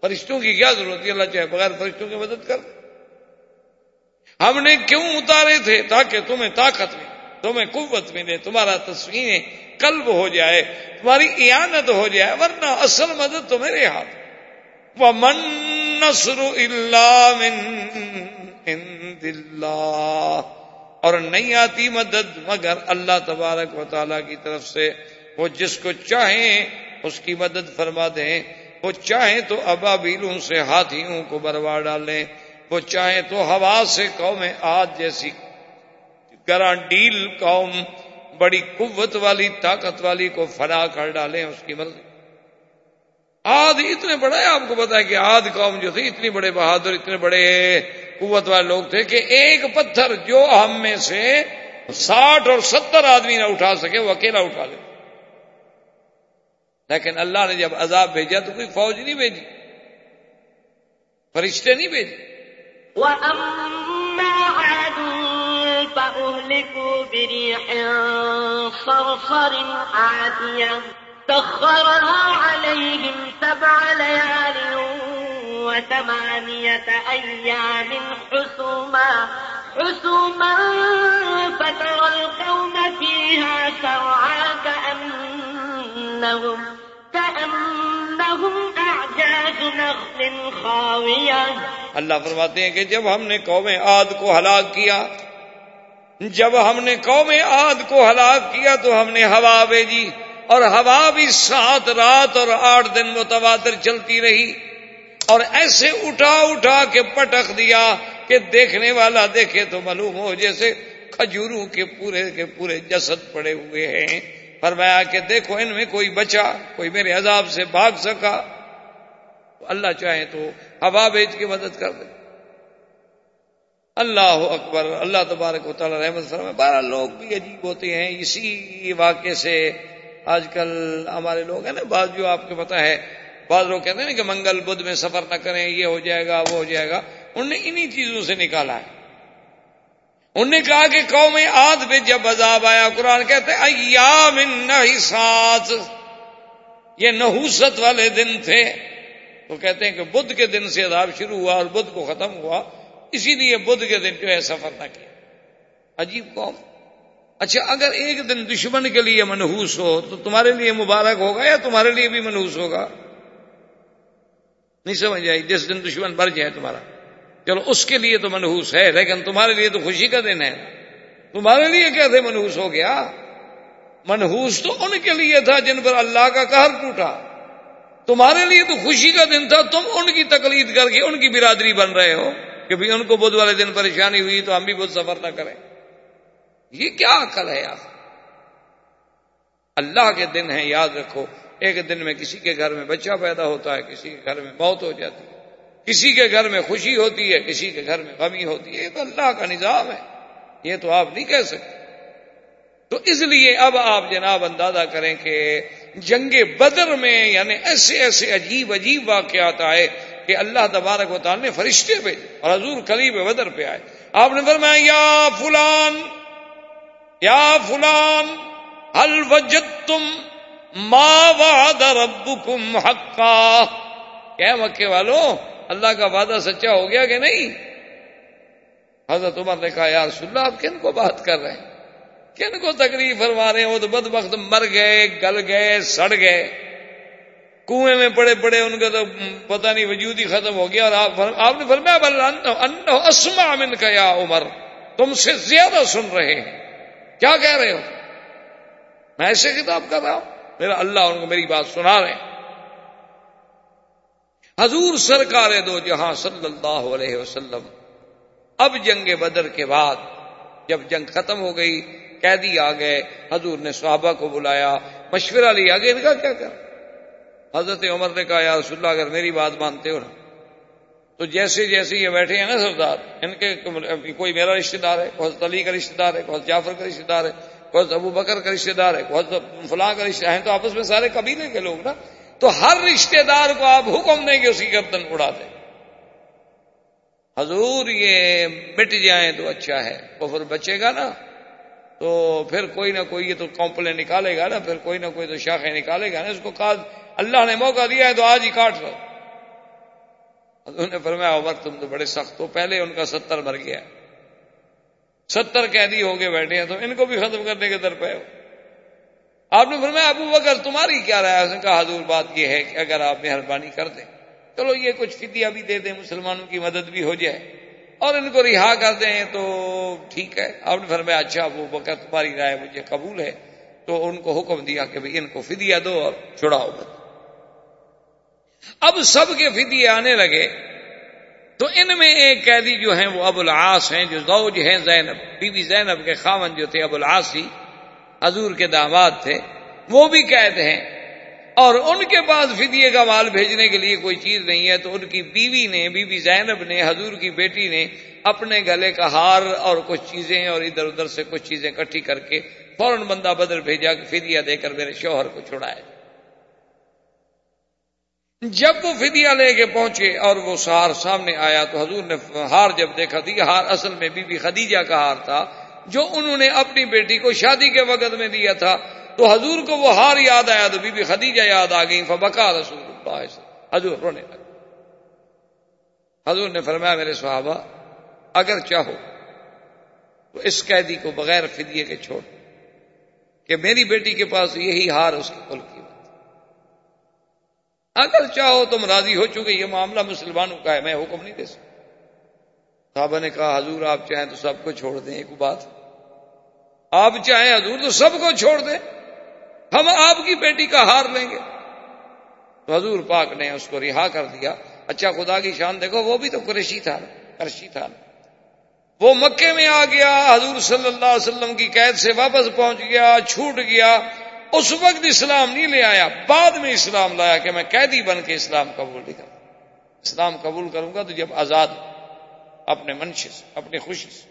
فرشتوں کی کیا ضرورت ہے؟ اللہ چاہے بغیر فرشتوں کی مدد کر۔ ہم نے کیوں اتارے تھے؟ تاکہ تمہیں طاقت ملے، تمہیں قوت ملے، تمہارا تصویر قلب ہو جائے، تمہاری ایانت ہو جائے، ورنہ اصل مدد تو میرے ہاتھ وہ من نسر اللہ اور نہیں آتی مدد مگر اللہ تبارک و تعالی کی طرف سے۔ وہ جس کو چاہیں اس کی مدد فرما دیں۔ وہ چاہیں تو ابابیلوں سے ہاتھیوں کو بروا ڈالیں۔ وہ چاہیں تو ہوا سے قوم آج جیسی۔ گرانڈیل قوم بڑی قوت والی، طاقت والی کو فنا کر ڈالیں اس کی مرضی آد اتنے بڑے، آپ کو پتا ہے کہ آد قوم جو تھی، اتنی بڑے بہادر، اتنے بڑے قوت والے لوگ تھے کہ ایک پتھر جو ہم میں سے ساٹھ اور ستر آدمی نہ اٹھا سکے، وہ اکیلا اٹھا لے۔ لیکن اللہ نے جب عذاب بھیجا تو کوئی فوج نہیں بھیجی، فرشتے نہیں بھیجے۔ فأهلكوا بريح صرصر عاتية سخرها عليهم سبع ليال وثمانية أيام حسوما حسوما فترى القوم فيها سرعا كأنهم كأنهم أعجاز نخل خاوية. اللہ فرماتے ہیں کہ جب ہم نے قوم عاد کو ہلاک کیا جب ہم نے قوم آد کو ہلاک کیا تو ہم نے ہوا بھیجی اور ہوا بھی سات رات اور آٹھ دن متواتر چلتی رہی اور ایسے اٹھا اٹھا کے پٹک دیا کہ دیکھنے والا دیکھے تو معلوم ہو جیسے کھجوروں کے پورے کے پورے جسد پڑے ہوئے ہیں۔ فرمایا کہ دیکھو ان میں کوئی بچا، کوئی میرے عذاب سے بھاگ سکا۔ اللہ چاہے تو ہوا بیچ کے مدد کر دے۔ اللہ اکبر، اللہ تبارک و تعالیٰ رحمت فرمائے، بارہ لوگ بھی عجیب ہوتے ہیں۔ اسی واقعے سے آج کل ہمارے لوگ ہیں نا، بعض جو آپ کو پتا ہے، بعض لوگ کہتے ہیں نا کہ منگل، بدھ میں سفر نہ کریں، یہ ہو جائے گا، وہ ہو جائے گا۔ انہوں نے انہی چیزوں سے نکالا ہے۔ انہوں نے کہا کہ قوم آد میں جب عذاب آیا، قرآن کہتے ایام سات یہ نحوست والے دن تھے۔ وہ کہتے ہیں کہ بدھ کے دن سے عذاب شروع ہوا اور بدھ کو ختم ہوا۔ اسی لیے بدھ کے دن جو ہے سفر نہ کیا۔ عجیب قوم۔ اچھا اگر ایک دن دشمن کے لیے منحوس ہو، تو تمہارے لیے مبارک ہوگا یا تمہارے لیے بھی منحوس ہوگا؟ نہیں سمجھ آئی، جس دن دشمن بر جائے تمہارا۔ چلو، اس کے لیے تو منحوس ہے، لیکن تمہارے لیے تو خوشی کا دن ہے۔ تمہارے لیے کیسے منحوس ہو گیا؟ منحوس تو ان کے لیے تھا جن پر اللہ کا قہر ٹوٹا۔ تمہارے لیے تو خوشی کا دن تھا، تم ان کی تقلید کر کے ان کی برادری بن رہے ہو۔ کہ بھی ان کو بدھ والے دن پریشانی ہوئی تو ہم بھی بدھ سفر نہ کریں۔ یہ کیا عقل ہے یار؟ اللہ کے دن ہے یاد رکھو، ایک دن میں کسی کے گھر میں بچہ پیدا ہوتا ہے، کسی کے گھر میں موت ہو جاتی ہے، کسی کے گھر میں خوشی ہوتی ہے، کسی کے گھر میں غمی ہوتی ہے، یہ تو اللہ کا نظام ہے۔ یہ تو آپ نہیں کہہ سکتے۔ تو اس لیے اب آپ جناب اندازہ کریں کہ جنگ بدر میں یعنی ایسے ایسے عجیب عجیب واقعات آئے کہ اللہ تبارک و تعالیٰ نے فرشتے بھیجے اور حضور قریب بدر پہ آئے۔ آپ نے فرمایا، یا فلان یا فلان حل وجد تم ماں واد حقا؟ کیا مکے والوں اللہ کا وعدہ سچا ہو گیا کہ نہیں؟ حضرت عمر نے کہا یار سن آپ کن کو بات کر رہے ہیں؟ کن کو تکلیف فرما رہے ہیں؟ وہ تو بد وقت مر گئے، گل گئے، سڑ گئے۔ کنویں میں پڑے پڑے، ان کا تو پتہ نہیں، وجود ہی ختم ہو گیا۔ اور آپ نے فرمایا اسما من کا یا عمر، تم سے زیادہ سن رہے ہیں۔ کیا کہہ رہے ہو؟ میں ایسے کتاب کر رہا ہوں۔ میرا اللہ ان کو میری بات سنا رہے ہیں۔ حضور سرکار دو جہاں صلی اللہ علیہ وسلم۔ اب جنگ بدر کے بعد جب جنگ ختم ہو گئی، قیدی آ گئے، حضور نے صحابہ کو بلایا، مشورہ لیا۔ کہ ان کا کیا کر حضرت عمر نے کہا، یا رسول اللہ، اگر میری بات مانتے ہو نا، تو جیسے جیسے یہ بیٹھے ہیں نا سردار، ان کے کوئی میرا رشتہ دار ہے، کوئی علی کا رشتہ دار ہے، کوئی جعفر کا رشتہ دار ہے، کوئی ابو بکر کا رشتہ دار ہے، کوئی فلاں کا رشتہ ہے تو آپس میں سارے قبیلے کے لوگ نا، تو ہر رشتہ دار کو آپ حکم دیں گے اسی گردن اڑا دیں۔ حضور، یہ مٹ جائیں تو اچھا ہے، وہ پھر بچے گا نا، تو پھر کوئی نہ کوئی یہ تو کمپلے نکالے گا نا، پھر کوئی نہ کوئی تو شاخیں نکالے گا نا، اس کو کہا اللہ نے موقع دیا ہے تو آج ہی کاٹ لو۔ حضور نے فرمایا، عمر، تم تو بڑے سخت ہو۔ پہلے ان کا ستر مر گیا۔ ستر قیدی ہو کے بیٹھے ہیں تو ان کو بھی ختم کرنے کے در پہ ہو۔ آپ نے فرمایا، ابو بکر، تمہاری کیا رائے؟ اس نے کہا، حضور، بات یہ ہے کہ اگر آپ مہربانی کر دیں، چلو یہ کچھ فدیہ بھی دے دیں، مسلمانوں کی مدد بھی ہو جائے۔ اور ان کو رہا کر دیں تو ٹھیک ہے۔ آپ نے فرمایا اچھا ابو بکر، تمہاری رائے مجھے قبول ہے۔ تو ان کو حکم دیا کہ بھئی ان کو فدیہ دو اور چھڑاؤ بد اب سب کے فدیے آنے لگے۔ تو ان میں ایک قیدی جو ہیں وہ ابو العاص ہیں، جو زوج ہیں زینب، بی بی زینب کے خامن جو تھے، ابو العاصی، حضور کے داماد تھے۔ وہ بھی قید ہیں۔ اور ان کے پاس فدیے کا مال بھیجنے کے لیے کوئی چیز نہیں ہے۔ تو ان کی بیوی نے، بی بی زینب نے، حضور کی بیٹی نے اپنے گلے کا ہار اور کچھ چیزیں اور ادھر ادھر سے کچھ چیزیں اکٹھی کر کے فوراً بندہ بدر بھیجا کہ فدیہ دے کر میرے شوہر کو چھڑائے۔ جب وہ فدیہ لے کے پہنچے اور وہ سہار سامنے آیا تو حضور نے ہار جب دیکھا تھی ہار اصل میں بی بی خدیجہ کا ہار تھا، جو انہوں نے اپنی بیٹی کو شادی کے وقت میں دیا تھا۔ تو حضور کو وہ ہار یاد آیا تو بی بی خدیجہ یاد آ گئی فبکا رسول اللہ سے حضور رونے لگے۔ حضور نے فرمایا، میرے صحابہ، اگر چاہو تو اس قیدی کو بغیر فدیے کے چھوڑ، کہ میری بیٹی کے پاس یہی ہار اس کی کل کی اگر چاہو تم راضی ہو چکے، یہ معاملہ مسلمانوں کا ہے، میں حکم نہیں دے سکتا۔ صحابہ نے کہا، حضور آپ چاہیں تو سب کو چھوڑ دیں، ایک بات۔ آپ چاہیں حضور تو سب کو چھوڑ دیں۔ ہم آپ کی بیٹی کا ہار لیں گے۔ تو حضور پاک نے اس کو رہا کر دیا۔ اچھا خدا کی شان دیکھو، وہ بھی تو قریشی تھا کرشی تھا۔ وہ مکے میں آ گیا، حضور صلی اللہ علیہ وسلم کی قید سے واپس پہنچ گیا، چھوٹ گیا۔ اس وقت اسلام نہیں لے آیا، بعد میں اسلام لایا کہ میں قیدی بن کے اسلام قبول نہیں کروں۔ اسلام قبول کروں گا تو جب آزاد اپنے منش سے اپنی خوشی سے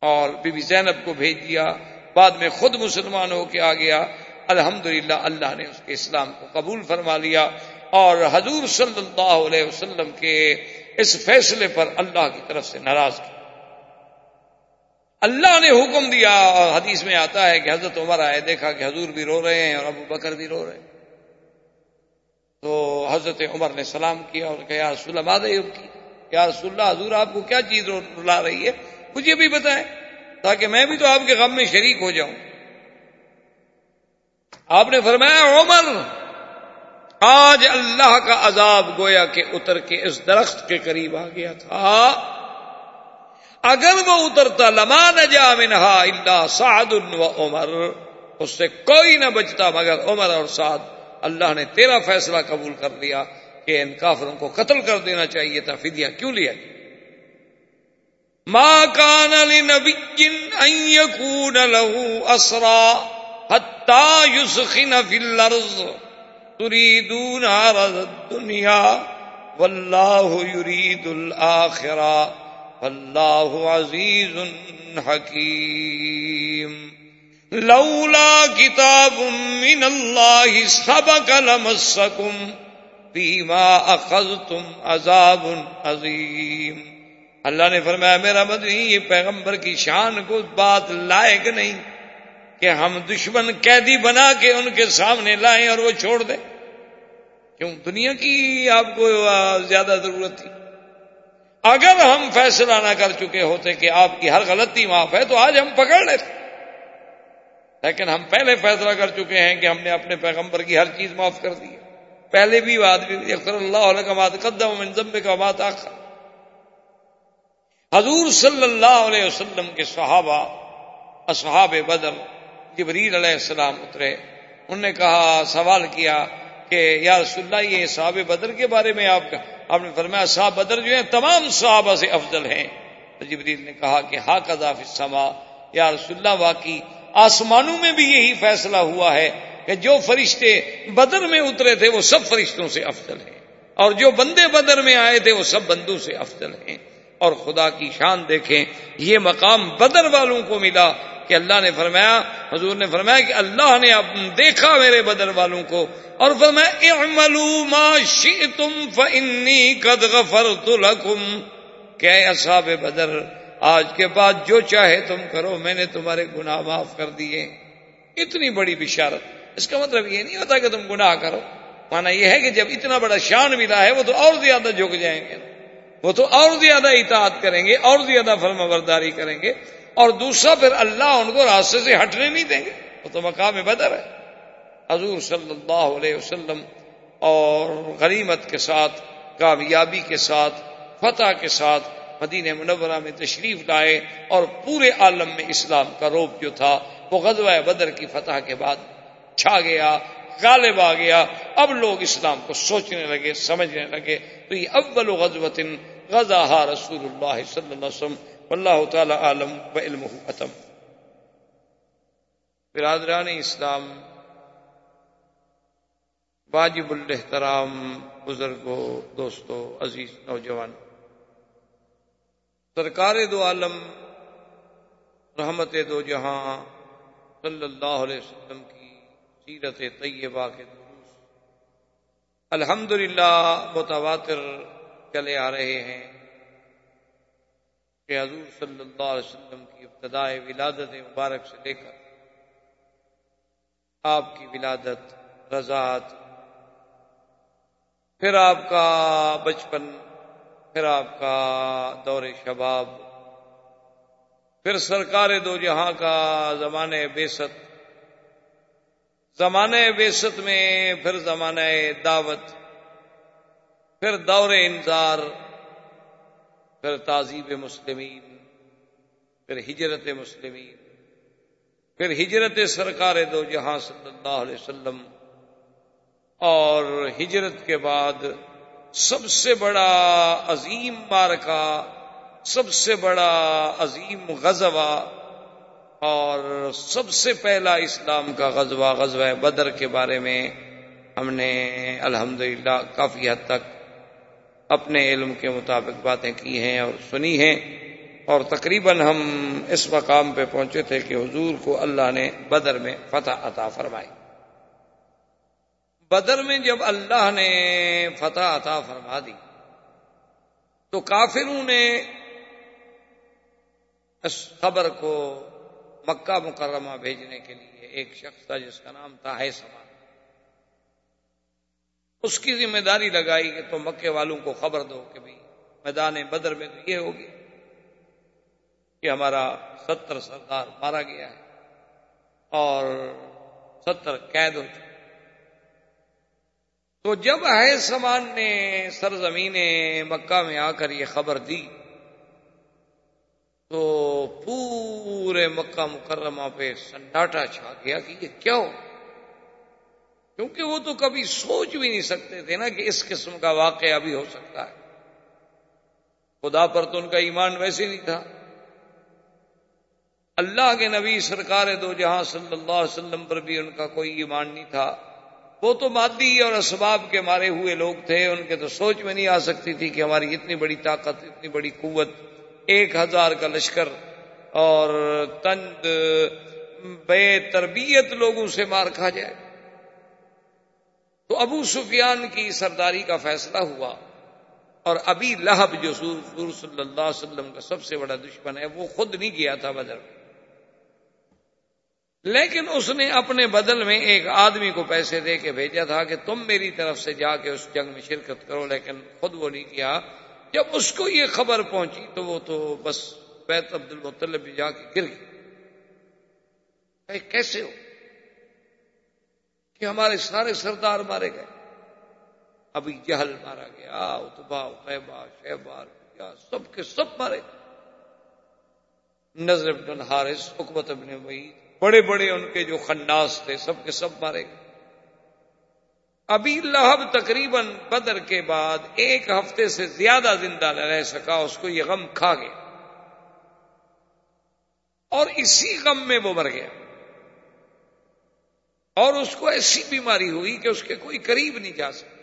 اور بی بی زینب کو بھیج دیا، بعد میں خود مسلمان ہو کے آ گیا۔ الحمد اللہ نے اس کے اسلام کو قبول فرما لیا۔ اور حضور صلی اللہ علیہ وسلم کے اس فیصلے پر اللہ کی طرف سے ناراض کیا۔ اللہ نے حکم دیا اور حدیث میں آتا ہے کہ حضرت عمر آئے، دیکھا کہ حضور بھی رو رہے ہیں اور ابو بکر بھی رو رہے ہیں۔ تو حضرت عمر نے سلام کیا اور کہا، یا رسول اللہ مادہ کی؟ یا رسول اللہ، حضور آپ کو کیا چیز رلا رہی ہے؟ مجھے بھی بتائیں تاکہ میں بھی تو آپ کے غم میں شریک ہو جاؤں۔ آپ نے فرمایا، عمر، آج اللہ کا عذاب گویا کہ اتر کے اس درخت کے قریب آ گیا تھا۔ اگر وہ اترتا، لما نجا منہا اللہ سعد و عمر، اس سے کوئی نہ بچتا مگر عمر اور سعد۔ اللہ نے تیرا فیصلہ قبول کر لیا کہ ان کافروں کو قتل کر دینا چاہیے تھا فدیہ کیوں لیا ماں کان نبی له اسرا حتى يسخن في الارض تريدون عرض الدنيا والله يريد الاخره والله عزيز حكيم لولا كتاب من الله سبق لمسكم فيما اخذتم عذاب عظيم اللہ نے فرمایا، میرا مدنی یہ پیغمبر کی شان کو بات لائق نہیں کہ ہم دشمن قیدی بنا کے ان کے سامنے لائیں اور وہ چھوڑ دیں. کیوں؟ دنیا کی آپ کو زیادہ ضرورت تھی. اگر ہم فیصلہ نہ کر چکے ہوتے کہ آپ کی ہر غلطی معاف ہے، تو آج ہم پکڑ لیتے۔ لیکن ہم پہلے فیصلہ کر چکے ہیں کہ ہم نے اپنے پیغمبر کی ہر چیز معاف کر دی۔ پہلے بھی آدمی اختر اللہ علیہ کا بات قدم ضمے کا بات آخر حضور صلی اللہ علیہ وسلم کے صحابہ، اصحاب بدر، جبریل علیہ السلام اترے۔ انہوں نے کہا، سوال کیا کہ یا رسول اللہ، یہ صحاب بدر کے بارے میں آپ کا آپ نے فرمایا، صاحب بدر جو ہیں، تمام صحابہ سے افضل ہیں۔ جبریل نے کہا کہ ہا کا سما یا رسول اللہ، واقعی آسمانوں میں بھی یہی فیصلہ ہوا ہے کہ جو فرشتے بدر میں اترے تھے، وہ سب فرشتوں سے افضل ہیں۔ اور جو بندے بدر میں آئے تھے، وہ سب بندوں سے افضل ہیں۔ اور خدا کی شان دیکھیں۔ یہ مقام بدر والوں کو ملا کہ اللہ نے فرمایا، حضور نے فرمایا کہ اللہ نے دیکھا میرے بدر والوں کو۔ اور فرمایا، اعملوا ما شئتم فانی قد غفرت لكم کہ اصحاب بدر، آج کے بعد جو چاہے تم کرو، میں نے تمہارے گناہ معاف کر دیے۔ اتنی بڑی بشارت۔ اس کا مطلب یہ نہیں ہوتا کہ تم گناہ کرو۔ مانا یہ ہے کہ جب اتنا بڑا شان ملا ہے، وہ تو اور زیادہ جھک جائیں گے۔ وہ تو اور زیادہ اطاعت کریں گے، اور زیادہ فرما برداری کریں گے، اور دوسرا پھر اللہ ان کو راستے سے ہٹنے نہیں دیں گے۔ وہ تو مقام بدر ہے۔ حضور صلی اللہ علیہ وسلم اور غریمت کے ساتھ، کامیابی کے ساتھ، فتح کے ساتھ مدین منورہ میں تشریف لائے اور پورے عالم میں اسلام کا روپ جو تھا، وہ غزوہ بدر کی فتح کے بعد چھا گیا، غالب آ گیا۔ اب لوگ اسلام کو سوچنے لگے، سمجھنے لگے۔ تو یہ اول غزوت غزہ رسول اللہ صلی اللہ علیہ وسلم، واللہ تعالی عالم و علم ختم برادران اسلام، واجب الحترام بزرگوں دوستوں عزیز نوجوان، سرکار دو عالم، رحمت دو جہاں صلی اللہ علیہ وسلم کی سیرت طیبہ کے دروس۔ الحمد متواتر چلے آ رہے ہیں کہ حضور صلی اللہ علیہ وسلم کی ابتدائے ولادت مبارک سے لے کر آپ کی ولادت، رضاعت، پھر آپ کا بچپن، پھر آپ کا دور شباب، پھر سرکار دو جہاں کا زمانے بیست زمانے بیست میں، پھر زمانہ دعوت پھر دور انذار، پھر تہذیب مسلمین، پھر ہجرت مسلمین، پھر ہجرت سرکار دو جہاں صلی اللہ علیہ وسلم، اور ہجرت کے بعد سب سے بڑا عظیم مارکا سب سے بڑا عظیم غزوہ، اور سب سے پہلا اسلام کا غزوہ غزوہ بدر کے بارے میں ہم نے الحمدللہ کافی حد تک اپنے علم کے مطابق باتیں کی ہیں اور سنی ہیں اور تقریباً ہم اس مقام پہ پہنچے تھے کہ حضور کو اللہ نے بدر میں فتح عطا فرمائی۔ بدر میں جب اللہ نے فتح عطا فرما دی، تو کافروں نے اس خبر کو مکہ مکرمہ بھیجنے کے لیے ایک شخص تھا جس کا نام تھا ہے سما۔ اس کی ذمہ داری لگائی کہ تم مکے والوں کو خبر دو کہ بھائی میدان بدر میں تو یہ ہوگی کہ ہمارا ستر سردار مارا گیا ہے اور ستر قید ہو چکے تو جب ہے سمان نے سرزمین مکہ میں آ کر یہ خبر دی، تو پورے مکہ مکرمہ پہ سناٹا چھا گیا کہ یہ کیا ہو؟ کیونکہ وہ تو کبھی سوچ بھی نہیں سکتے تھے نا کہ اس قسم کا واقعہ بھی ہو سکتا ہے۔ خدا پر تو ان کا ایمان ویسے نہیں تھا۔ اللہ کے نبی سرکار دو جہاں صلی اللہ علیہ وسلم پر بھی ان کا کوئی ایمان نہیں تھا۔ وہ تو مادی اور اسباب کے مارے ہوئے لوگ تھے۔ ان کے تو سوچ میں نہیں آ سکتی تھی کہ ہماری اتنی بڑی طاقت، اتنی بڑی قوت، ایک ہزار کا لشکر اور تند، بے تربیت لوگوں سے مار کھا جائے۔ تو ابو سفیان کی سرداری کا فیصلہ ہوا اور ابھی لہب جو سور صلی اللہ علیہ وسلم کا سب سے بڑا دشمن ہے، وہ خود نہیں گیا تھا بدر۔ لیکن اس نے اپنے بدل میں ایک آدمی کو پیسے دے کے بھیجا تھا کہ تم میری طرف سے جا کے اس جنگ میں شرکت کرو، لیکن خود وہ نہیں کیا۔ جب اس کو یہ خبر پہنچی تو وہ تو بس بیت عبد المطلب بھی جا کے گر گئی۔ کیسے ہو؟ کہ ہمارے سارے سردار مارے گئے۔ ابھی جہل مارا گیا اتبا خیبا شہبار سب کے سب مارے۔ گئے نظر ابن حارث، حکمت ابن وعید بڑے بڑے ان کے جو خناس تھے، سب کے سب مارے۔ گئے ابھی لہب تقریباً بدر کے بعد ایک ہفتے سے زیادہ زندہ نہ رہ سکا، اس کو یہ غم کھا گیا۔ اور اسی غم میں وہ مر گیا۔ اور اس کو ایسی بیماری ہوئی کہ اس کے کوئی قریب نہیں جا سکتا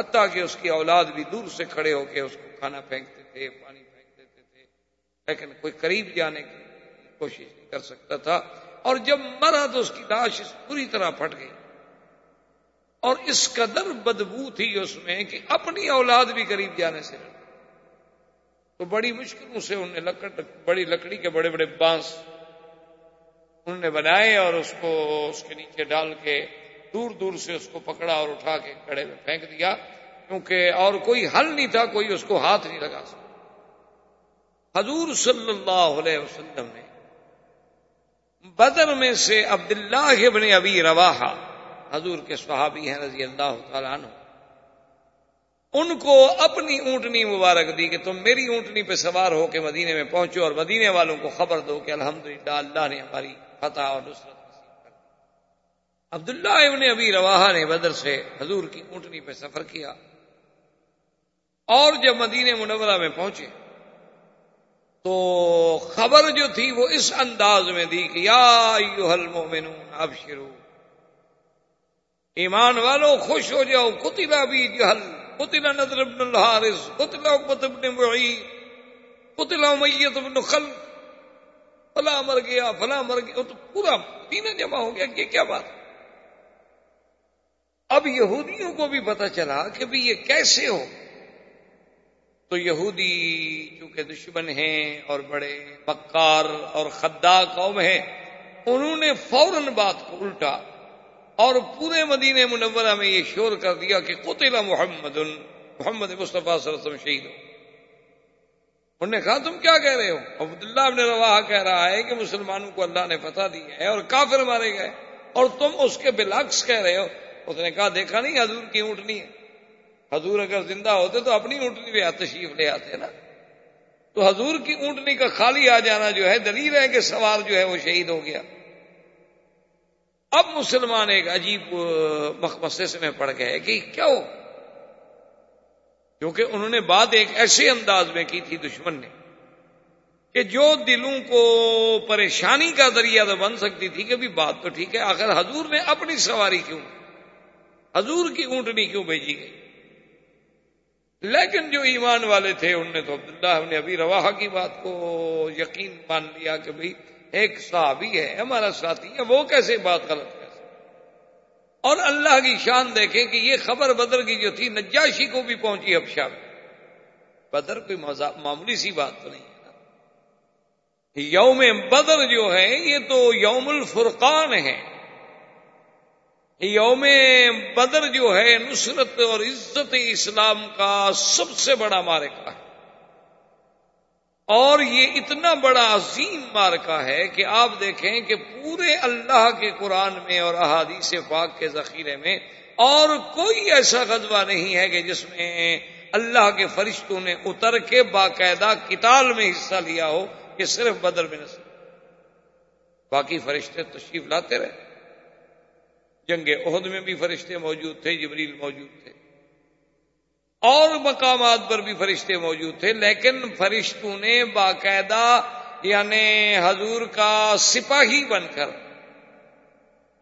حتیٰ کہ اس کی اولاد بھی دور سے کھڑے ہو کے اس کو کھانا پھینکتے تھے، پانی پھینک دیتے تھے۔ لیکن کوئی قریب جانے کی کوشش نہیں کر سکتا تھا۔ اور جب مرا تو اس کی لاش پوری طرح پھٹ گئی۔ اور اس قدر بدبو تھی اس میں کہ اپنی اولاد بھی قریب جانے سے۔ تو بڑی مشکلوں سے انہوں نے لکڑ، بڑی لکڑی کے بڑے بڑے بانس انہوں نے بنائے اور اس کو اس کے نیچے ڈال کے دور دور سے اس کو پکڑا اور اٹھا کے کڑے میں پھینک دیا، کیونکہ اور کوئی حل نہیں تھا، کوئی اس کو ہاتھ نہیں لگا سکتا حضور صلی اللہ علیہ وسلم نے بدر میں سے عبداللہ ابن ابی رواحہ، حضور کے صحابی ہیں رضی اللہ تعالیٰ عنہ، ان کو اپنی اونٹنی مبارک دی کہ تم میری اونٹنی پہ سوار ہو کے مدینے میں پہنچو اور مدینے والوں کو خبر دو کہ الحمدللہ اللہ نے ہماری فتح اور نصرت نصیب کر عبداللہ ابن ابی روا نے بدر سے حضور کی اونٹنی پہ سفر کیا اور جب مدینے منورہ میں پہنچے تو خبر جو تھی وہ اس انداز میں دی کہ یا المؤمنون ابشروا ایمان والو خوش ہو جاؤ کتلا بھی جہل کتلا نظر ابن الحارث کتلا ابن معید کتلا میت ابن خل فلا مر گیا فلا مر گیا تو پورا پینا جمع ہو گیا یہ کیا بات اب یہودیوں کو بھی پتا چلا کہ بھی یہ کیسے ہو؟ تو یہودی چونکہ دشمن ہیں اور بڑے مکار اور خدا قوم ہیں، انہوں نے فوراً بات کو الٹا اور پورے مدینہ منورہ میں یہ شور کر دیا کہ قتل محمد محمد مصطفیٰ صلی اللہ علیہ وسلم شہید ہو۔ انہوں نے کہا، تم کیا کہہ رہے ہو؟ عبداللہ ابن روا کہہ رہا ہے کہ مسلمانوں کو اللہ نے فتح دی ہے اور کافر مارے گئے اور تم اس کے بلاکس کہہ رہے ہو۔ اس نے کہا، دیکھا نہیں حضور کی اونٹنی ہے؟ حضور اگر زندہ ہوتے تو اپنی اونٹنی پہ تشریف لے آتے نا۔ تو حضور کی اونٹنی کا خالی آ جانا جو ہے، دلیل ہے کہ سوار جو ہے وہ شہید ہو گیا۔ اب مسلمان ایک عجیب مخمسے میں پڑ گئے کہ کیا ہو؟ کیونکہ انہوں نے بات ایک ایسے انداز میں کی تھی دشمن نے کہ جو دلوں کو پریشانی کا ذریعہ تو بن سکتی تھی کہ بھی بات تو ٹھیک ہے، آخر حضور نے اپنی سواری کیوں؟ حضور کی اونٹنی کیوں بھیجی گئی؟ لیکن جو ایمان والے تھے، انہوں نے تو عبداللہ نے ابھی روا کی بات کو یقین مان لیا کہ بھائی ایک صحابی ہے، ہمارا ساتھی ہے، وہ کیسے بات غلط کر اور اللہ کی شان دیکھیں کہ یہ خبر بدر کی جو تھی، نجاشی کو بھی پہنچی ابشا میں بدر کوئی معمولی سی بات تو نہیں ہے۔ نا یوم بدر جو ہے، یہ تو یوم الفرقان ہے۔ یوم بدر جو ہے، نصرت اور عزت اسلام کا سب سے بڑا مارکا ہے۔ اور یہ اتنا بڑا عظیم مارکا ہے کہ آپ دیکھیں کہ پورے اللہ کے قرآن میں اور احادیث پاک کے ذخیرے میں اور کوئی ایسا غزوہ نہیں ہے کہ جس میں اللہ کے فرشتوں نے اتر کے باقاعدہ کتاب میں حصہ لیا ہو کہ صرف بدر میں نصر باقی فرشتے تشریف لاتے رہے۔ جنگ عہد میں بھی فرشتے موجود تھے، جبریل موجود تھے۔ اور مقامات پر بھی فرشتے موجود تھے، لیکن فرشتوں نے باقاعدہ یعنی حضور کا سپاہی بن کر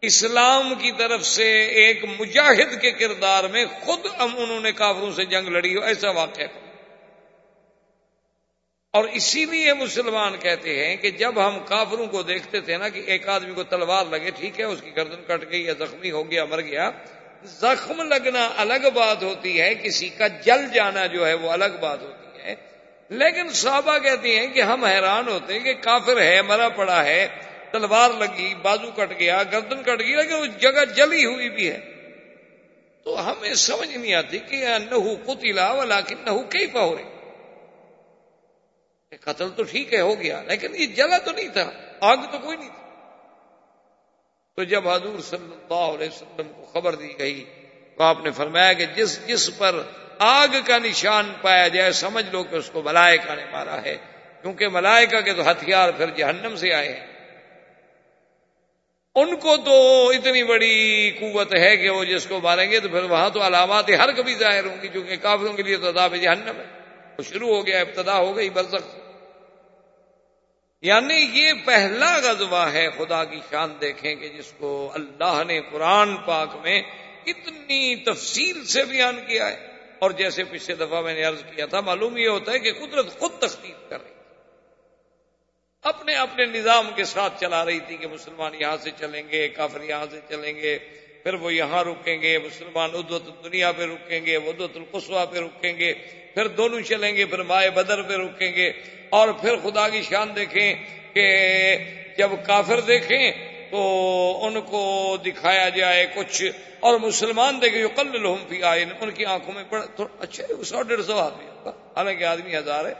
اسلام کی طرف سے ایک مجاہد کے کردار میں خود انہوں نے کافروں سے جنگ لڑی ہو، ایسا واقعہ اور اسی لیے مسلمان کہتے ہیں کہ جب ہم کافروں کو دیکھتے تھے نا کہ ایک آدمی کو تلوار لگے، ٹھیک ہے، اس کی گردن کٹ گئی یا زخمی ہو گیا، مر گیا زخم لگنا الگ بات ہوتی ہے، کسی کا جل جانا جو ہے وہ الگ بات ہوتی ہے۔ لیکن صحابہ کہتے ہیں کہ ہم حیران ہوتے ہیں کہ کافر ہے، مرا پڑا ہے، تلوار لگی، بازو کٹ گیا، گردن کٹ گئی، لیکن اس جگہ جلی ہوئی بھی ہے۔ تو ہمیں سمجھ نہیں آتی کہ نہو کتلا والا کہ نہو کئی پہرے قتل تو ٹھیک ہے، ہو گیا، لیکن یہ جلا تو نہیں تھا، آگ تو کوئی نہیں تھا تو جب حضور صلی اللہ علیہ وسلم کو خبر دی گئی تو آپ نے فرمایا کہ جس جس پر آگ کا نشان پایا جائے، سمجھ لو کہ اس کو ملائکہ نے مارا ہے۔ کیونکہ ملائکہ کے تو ہتھیار پھر جہنم سے آئے ہیں۔ ان کو تو اتنی بڑی قوت ہے کہ وہ جس کو ماریں گے تو پھر وہاں تو علامات ہر کبھی ظاہر ہوں گی کیونکہ کافروں کے لیے تو جہنم ہے۔ وہ شروع ہو گیا، ابتدا ہو گئی، برزخ۔ یعنی یہ پہلا غزوہ ہے خدا کی شان دیکھیں کہ جس کو اللہ نے قرآن پاک میں اتنی تفصیل سے بیان کیا ہے۔ اور جیسے پچھلے دفعہ میں نے عرض کیا تھا، معلوم یہ ہوتا ہے کہ قدرت خود تخلیق کر رہی تھی۔ اپنے اپنے نظام کے ساتھ چلا رہی تھی کہ مسلمان یہاں سے چلیں گے، کافر یہاں سے چلیں گے، پھر وہ یہاں رکیں گے، مسلمان ادوت دنیا پہ رکیں گے ادوت القصوا پہ رکیں گے۔ پھر دونوں چلیں گے، پھر مائع بدر پہ رکیں گے۔ اور پھر خدا کی شان دیکھیں کہ جب کافر دیکھیں تو ان کو دکھایا جائے کچھ۔ اور مسلمان دیکھیں جو کل لہم پی آئے ان کی آنکھوں میں پڑ اچھا سو ڈیڑھ سو آدمی ہوگا حالانکہ آدمی ہزار ہے۔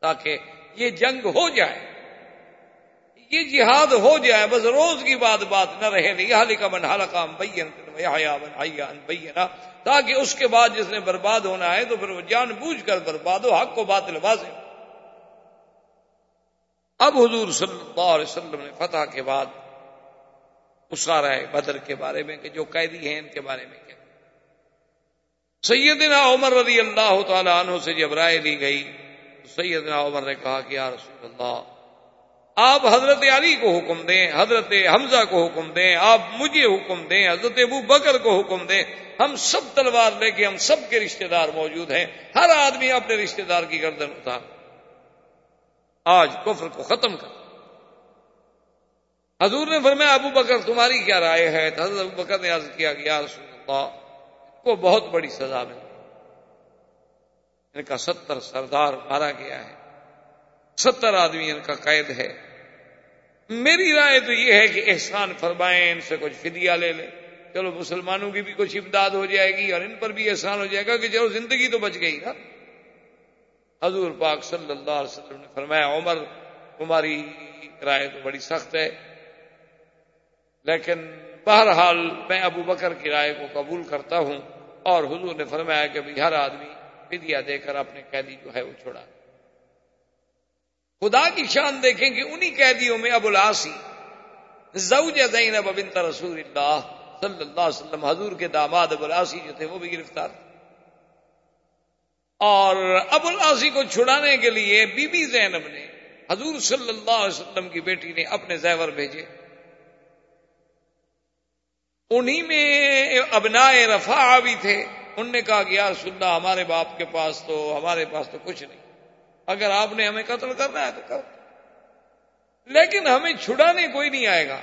تاکہ یہ جنگ ہو جائے۔ یہ جہاد ہو جائے، بس روز کی بات بات نہ رہے۔ نہیں حال کا بینا، تاکہ اس کے بعد جس نے برباد ہونا ہے تو پھر وہ جان بوجھ کر برباد ہو، حق کو بات لباس اب حضور صلی اللہ علیہ وسلم نے فتح کے بعد اسارا بدر کے بارے میں کہ جو قیدی ہیں ان کے بارے میں کیا۔ سیدنا عمر رضی اللہ تعالی عنہ سے جب رائے لی گئی سیدنا عمر نے کہا کہ یا رسول اللہ آپ حضرت علی کو حکم دیں، حضرت حمزہ کو حکم دیں، آپ مجھے حکم دیں، حضرت ابو بکر کو حکم دیں، ہم سب تلوار لے کے ہم سب کے رشتہ دار موجود ہیں۔ ہر آدمی اپنے رشتہ دار کی گردن اٹھا۔ آج کفر کو ختم کر۔ حضور نے فرمایا، ابو بکر تمہاری کیا رائے ہے؟ حضرت ابو بکر نے عرض کیا کہ یا رسول اللہ کو بہت بڑی سزا ملی۔ ان کا ستر سردار مارا گیا ہے۔ ستر آدمی ان کا قید ہے۔ میری رائے تو یہ ہے کہ احسان فرمائیں ان سے کچھ فدیہ لے لیں چلو مسلمانوں کی بھی کچھ امداد ہو جائے گی اور ان پر بھی احسان ہو جائے گا کہ چلو زندگی تو بچ گئی نا۔ حضور پاک صلی اللہ علیہ وسلم نے فرمایا، عمر، تمہاری رائے تو بڑی سخت ہے، لیکن بہرحال میں ابو بکر کی رائے کو قبول کرتا ہوں اور حضور نے فرمایا کہ ہر آدمی فدیہ دے کر اپنے قیدی جو ہے وہ چھوڑا۔ خدا کی شان دیکھیں کہ انہی قیدیوں میں ابو العاصی، زوج زینب بنت رسول اللہ صلی اللہ علیہ وسلم، حضور کے داماد ابو العاصی جو تھے، وہ بھی گرفتار تھے۔ اور ابو العاصی کو چھڑانے کے لیے بی بی زینب نے، حضور صلی اللہ علیہ وسلم کی بیٹی نے اپنے زیور بھیجے۔ انہی میں ابنا رفا بھی تھے۔ ان نے کہا کہ یار سننا ہمارے باپ کے پاس تو، ہمارے پاس تو کچھ نہیں۔ اگر آپ نے ہمیں قتل کرنا ہے تو کر۔ لیکن ہمیں چھڑانے کوئی نہیں آئے گا۔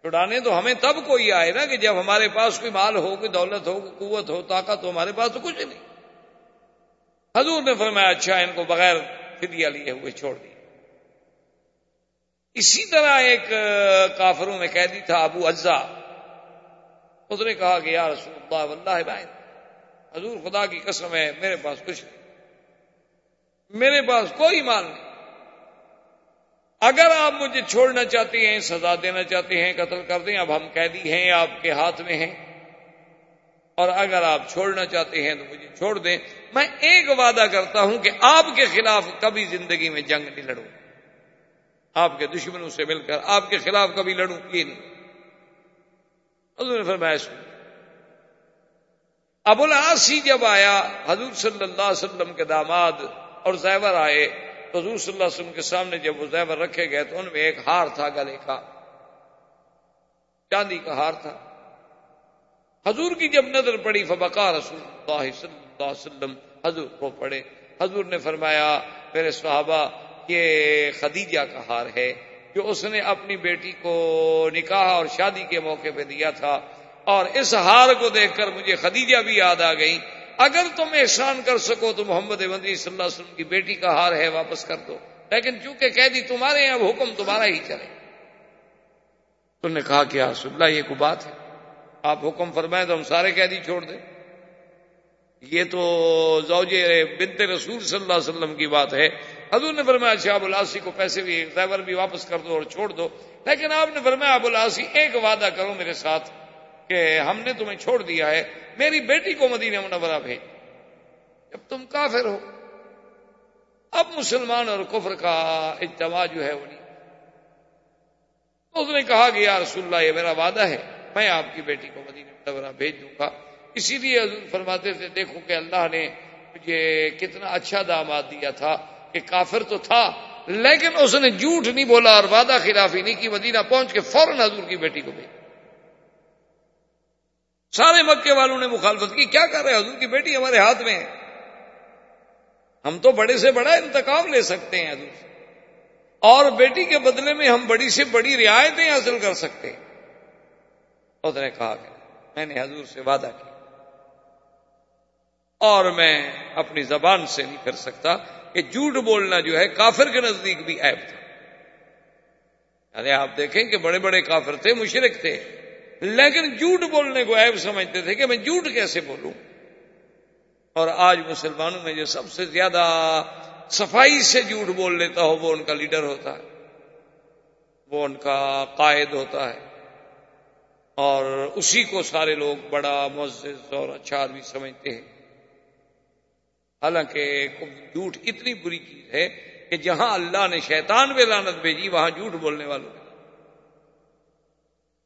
چھڑانے تو ہمیں تب کوئی آئے نا کہ جب ہمارے پاس کوئی مال ہو، کوئی دولت ہو، کوئی قوت ہو، طاقت ہو، ہمارے پاس تو کچھ نہیں۔ حضور نے فرمایا اچھا ان کو بغیر فدیہ لیے ہوئے چھوڑ دیا۔ اسی طرح ایک کافروں میں قیدی تھا، ابو اجزا اس نے کہا کہ یا رسول اللہ، واللہ بھائی، حضور خدا کی قسم ہے، میرے پاس کچھ نہیں۔ میرے پاس کوئی مال نہیں۔ اگر آپ مجھے چھوڑنا چاہتے ہیں، سزا دینا چاہتے ہیں، قتل کر دیں، اب ہم قیدی ہیں، آپ کے ہاتھ میں ہیں۔ اور اگر آپ چھوڑنا چاہتے ہیں تو مجھے چھوڑ دیں۔ میں ایک وعدہ کرتا ہوں کہ آپ کے خلاف کبھی زندگی میں جنگ نہیں لڑوں۔ آپ کے دشمنوں سے مل کر آپ کے خلاف کبھی لڑوں، یہ نہیں۔ حضور نے فرمایا سن ابو العاصی جب آیا، حضور صلی اللہ علیہ وسلم کے داماد اور زیور آئے۔ تو حضور صلی اللہ علیہ وسلم کے سامنے جب وہ زیور رکھے گئے تو ان میں ایک ہار تھا گلے کا۔ چاندی کا ہار تھا۔ حضور کی جب نظر پڑی، فبقا رسول اللہ صلی اللہ علیہ وسلم حضور کو پڑے حضور نے فرمایا، میرے صحابہ، یہ خدیجہ کا ہار ہے جو اس نے اپنی بیٹی کو نکاح اور شادی کے موقع پہ دیا تھا۔ اور اس ہار کو دیکھ کر مجھے خدیجہ بھی یاد آ گئی اگر تم احسان کر سکو تو محمد مدنی صلی اللہ علیہ وسلم کی بیٹی کا ہار ہے واپس کر دو۔ لیکن چونکہ قیدی تمہارے اب حکم تمہارا ہی چلے۔ تم نے کہا کہ رسول اللہ، یہ کو بات ہے؟ آپ حکم فرمائیں تو ہم سارے قیدی چھوڑ دیں۔ یہ تو زوج بنت رسول صلی اللہ علیہ وسلم کی بات ہے۔ حضور نے فرمایا اچھا ابو الاسی کو پیسے بھی، ڈرائیور بھی واپس کر دو اور چھوڑ دو۔ لیکن آپ نے فرمایا، ابو الاسی ایک وعدہ کرو میرے ساتھ۔ کہ ہم نے تمہیں چھوڑ دیا ہے، میری بیٹی کو مدینہ منورہ بھیج۔ جب تم کافر ہو، اب مسلمان اور کفر کا اجتماع جو ہے وہ نہیں۔ اس نے کہا کہ یا رسول اللہ، یہ میرا وعدہ ہے، میں آپ کی بیٹی کو مدینہ منورہ بھیج دوں گا۔ اسی لیے حضور فرماتے تھے، دیکھو کہ اللہ نے مجھے کتنا اچھا داماد دیا تھا کہ کافر تو تھا، لیکن اس نے جھوٹ نہیں بولا اور وعدہ خلافی نہیں کی۔ مدینہ پہنچ کے فوراً حضور کی بیٹی کو بھیج۔ سارے مکے والوں نے مخالفت کی۔ کیا کر رہے حضور کی بیٹی ہمارے ہاتھ میں ہے۔ ہم تو بڑے سے بڑا انتقام لے سکتے ہیں حضور۔ سے اور بیٹی کے بدلے میں ہم بڑی سے بڑی رعایتیں حاصل کر سکتے ہیں۔ اس نے کہا کہ میں نے حضور سے وعدہ کیا۔ اور میں اپنی زبان سے نہیں کر سکتا کہ جھوٹ بولنا جو ہے کافر کے نزدیک بھی عیب تھا۔ یعنی آپ دیکھیں کہ بڑے بڑے کافر تھے مشرق تھے۔ لیکن جھوٹ بولنے کو عیب سمجھتے تھے کہ میں جھوٹ کیسے بولوں؟ اور آج مسلمانوں میں جو سب سے زیادہ صفائی سے جھوٹ بول لیتا ہو وہ ان کا لیڈر ہوتا ہے، وہ ان کا قائد ہوتا ہے۔ اور اسی کو سارے لوگ بڑا معزز اور اچھا آدمی سمجھتے ہیں۔ حالانکہ جھوٹ اتنی بری چیز ہے کہ جہاں اللہ نے شیطان میں لانت بھیجی، وہاں جھوٹ بولنے والوں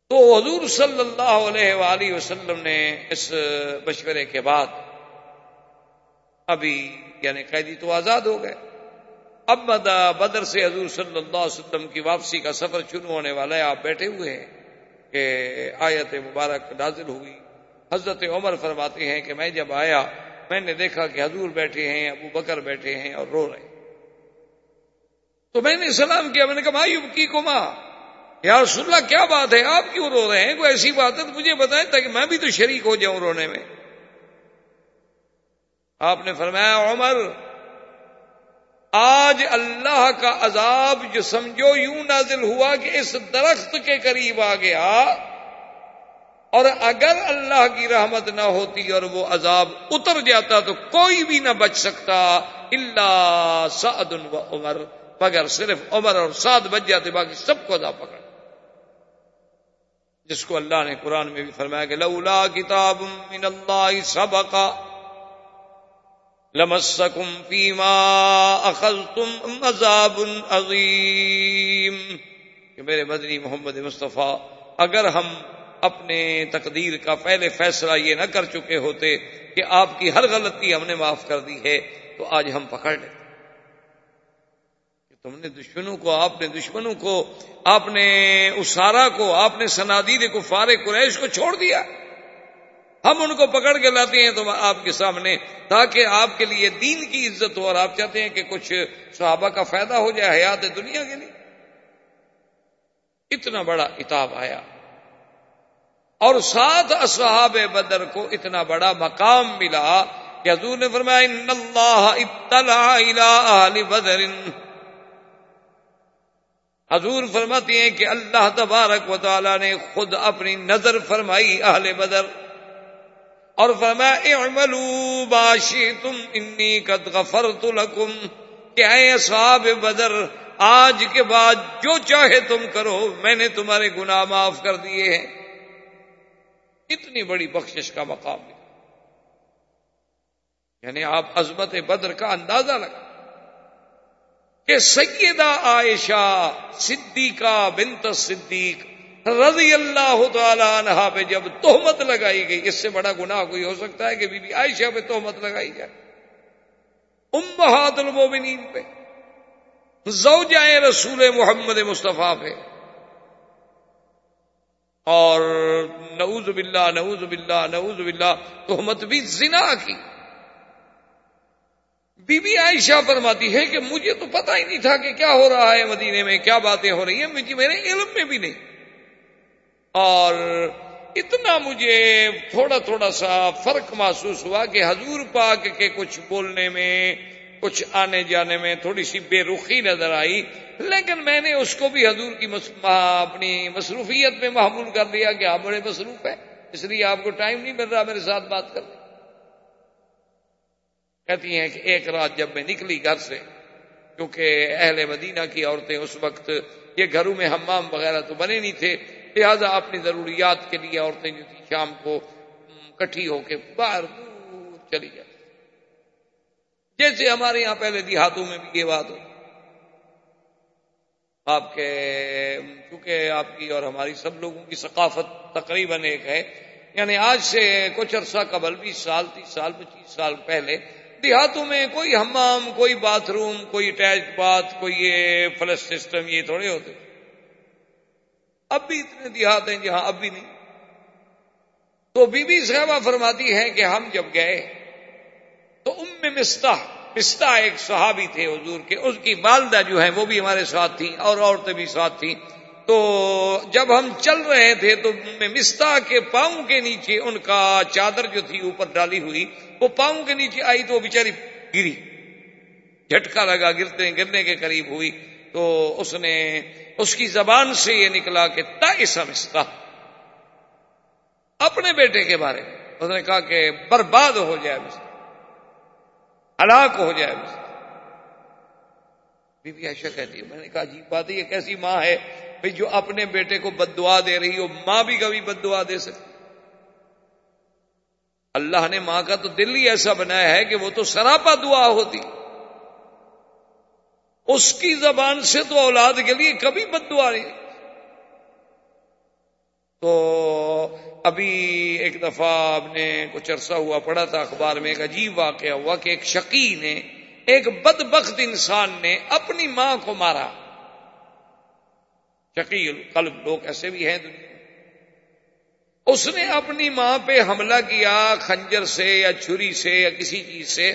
تو حضور صلی اللہ علیہ وآلہ وسلم نے اس مشورے کے بعد ابھی یعنی قیدی تو آزاد ہو گئے۔ اب مدا بدر سے حضور صلی اللہ علیہ وسلم کی واپسی کا سفر شروع ہونے والا ہے۔ آپ بیٹھے ہوئے ہیں کہ آیت مبارک نازل ہوئی۔ حضرت عمر فرماتے ہیں کہ میں جب آیا، میں نے دیکھا کہ حضور بیٹھے ہیں، ابو بکر بیٹھے ہیں اور رو رہے ہیں۔ تو میں نے سلام کیا، میں نے کہا مایوب کی کما یا رسول اللہ، کیا بات ہے؟ آپ کیوں رو رہے ہیں؟ کوئی ایسی بات ہے تو مجھے بتائیں تاکہ میں بھی تو شریک ہو جاؤں رونے میں۔ آپ نے فرمایا، عمر، آج اللہ کا عذاب جو سمجھو یوں نازل ہوا کہ اس درخت کے قریب آ گیا، اور اگر اللہ کی رحمت نہ ہوتی اور وہ عذاب اتر جاتا تو کوئی بھی نہ بچ سکتا اللہ سعد و عمر۔ مگر صرف عمر اور سعد بچ جاتے، باقی سب کو عذاب پکڑ۔ جس کو اللہ نے قرآن میں بھی فرمایا کہ لولا کتاب من اللہ سبقا لمسکم فیما اخذتم عذاب عظیم۔ کہ میرے مدنی محمد مصطفیٰ، اگر ہم اپنے تقدیر کا پہلے فیصلہ یہ نہ کر چکے ہوتے کہ آپ کی ہر غلطی ہم نے معاف کر دی ہے، تو آج ہم پکڑ لیتے تم نے دشمنوں کو، آپ نے دشمنوں کو، آپ نے اسارا کو، آپ نے سنادید کو فار قریش کو چھوڑ دیا۔ ہم ان کو پکڑ کے لاتے ہیں تو آپ کے سامنے، تاکہ آپ کے لیے دین کی عزت ہو اور آپ چاہتے ہیں کہ کچھ صحابہ کا فائدہ ہو جائے حیات دنیا کے لیے۔ اتنا بڑا اتاب آیا۔ اور ساتھ اصحاب بدر کو اتنا بڑا مقام ملا۔ کہ حضور نے فرمایا، ان اللہ اطلع الى اہل بدر حضور فرماتی ہیں کہ اللہ تبارک و تعالی نے خود اپنی نظر فرمائی اہل بدر اور فرمایا، اعملوا باشی تم انی قد غفرت لکم۔ کہ اے اصحاب بدر، آج کے بعد جو چاہے تم کرو، میں نے تمہارے گناہ معاف کر دیے ہیں۔ اتنی بڑی بخشش کا مقام ہے۔ یعنی آپ عظمت بدر کا اندازہ لگا۔ کہ سیدہ عائشہ صدیقہ بنت صدیق رضی اللہ تعالی عنہ پہ جب تہمت لگائی گئی، اس سے بڑا گناہ کوئی ہو سکتا ہے کہ بی بی عائشہ پہ تہمت لگائی جائے؟ امہات المومنین پہ زوجائے رسول محمد مصطفیٰ پہ۔ اور نعوذ باللہ نعوذ باللہ نعوذ باللہ تہمت بھی زنا کی۔ بی بی عائشہ فرماتی ہے کہ مجھے تو پتا ہی نہیں تھا کہ کیا ہو رہا ہے مدینے میں، کیا باتیں ہو رہی ہیں، مجھے میرے علم میں بھی نہیں۔ اور اتنا مجھے تھوڑا تھوڑا سا فرق محسوس ہوا کہ حضور پاک کے کچھ بولنے میں، کچھ آنے جانے میں تھوڑی سی بے رخی نظر آئی۔ لیکن میں نے اس کو بھی حضور کی اپنی مصروفیت میں معمول کر لیا کہ آپ بڑے مصروف ہیں، اس لیے آپ کو ٹائم نہیں مل رہا میرے ساتھ بات کرنے۔ کہتی ہیں کہ ایک رات جب میں نکلی گھر سے، کیونکہ اہل مدینہ کی عورتیں اس وقت، یہ گھروں میں ہمام وغیرہ تو بنے نہیں تھے، لہذا اپنی ضروریات کے لیے عورتیں جو تھی شام کو کٹھی ہو کے باہر دور چلی جاتی جیسے ہمارے یہاں پہلے دیہاتوں میں بھی یہ بات ہو آپ کے، چونکہ آپ کی اور ہماری سب لوگوں کی ثقافت تقریباً ایک ہے یعنی آج سے کچھ عرصہ قبل، بیس سال، تیس سال، پچیس سال پہلے دیہاتوں میں کوئی ہمام کوئی باتھ روم، کوئی اٹیچ باتھ کوئی یہ فلش سسٹم یہ تھوڑے ہوتے۔ اب بھی اتنے دیہات ہیں جہاں اب بھی نہیں۔ تو بی بی صاحبہ فرماتی ہے کہ ہم جب گئے، تو ام مستا مستا ایک صحابی تھے حضور کے، اس کی والدہ جو ہے وہ بھی ہمارے ساتھ تھیں اور عورتیں بھی ساتھ تھیں۔ تو جب ہم چل رہے تھے تو مستا کے پاؤں کے نیچے ان کا چادر جو تھی اوپر ڈالی ہوئی وہ پاؤں کے نیچے آئی تو وہ بیچاری گری۔ جھٹکا لگا، گرتے گرنے کے قریب ہوئی۔ تو اس نے اس کی زبان سے یہ نکلا کہ تائسا مستا اپنے بیٹے کے بارے۔ میں اس نے کہا کہ برباد ہو جائے مستا ہلاک ہو جائے مستا بی بی عائشہ کہتی ہے، میں نے کہا جی بات یہ کیسی ماں ہے؟ بھائی جو اپنے بیٹے کو بد دعا دے رہی ہو، ماں بھی کبھی بد دعا دے سکتی۔ اللہ نے ماں کا تو دل ہی ایسا بنایا ہے کہ وہ تو سراپا دعا ہوتی۔ اس کی زبان سے تو اولاد کے لیے کبھی بد دعا نہیں۔ تو ابھی ایک دفعہ آپ نے کچھ عرصہ ہوا پڑا تھا اخبار میں، ایک عجیب واقعہ ہوا کہ ایک شقی نے، ایک بد بخت انسان نے اپنی ماں کو مارا۔ شقی قلب لوگ ایسے بھی ہیں دنیا اس نے اپنی ماں پہ حملہ کیا، خنجر سے یا چھری سے یا کسی چیز سے۔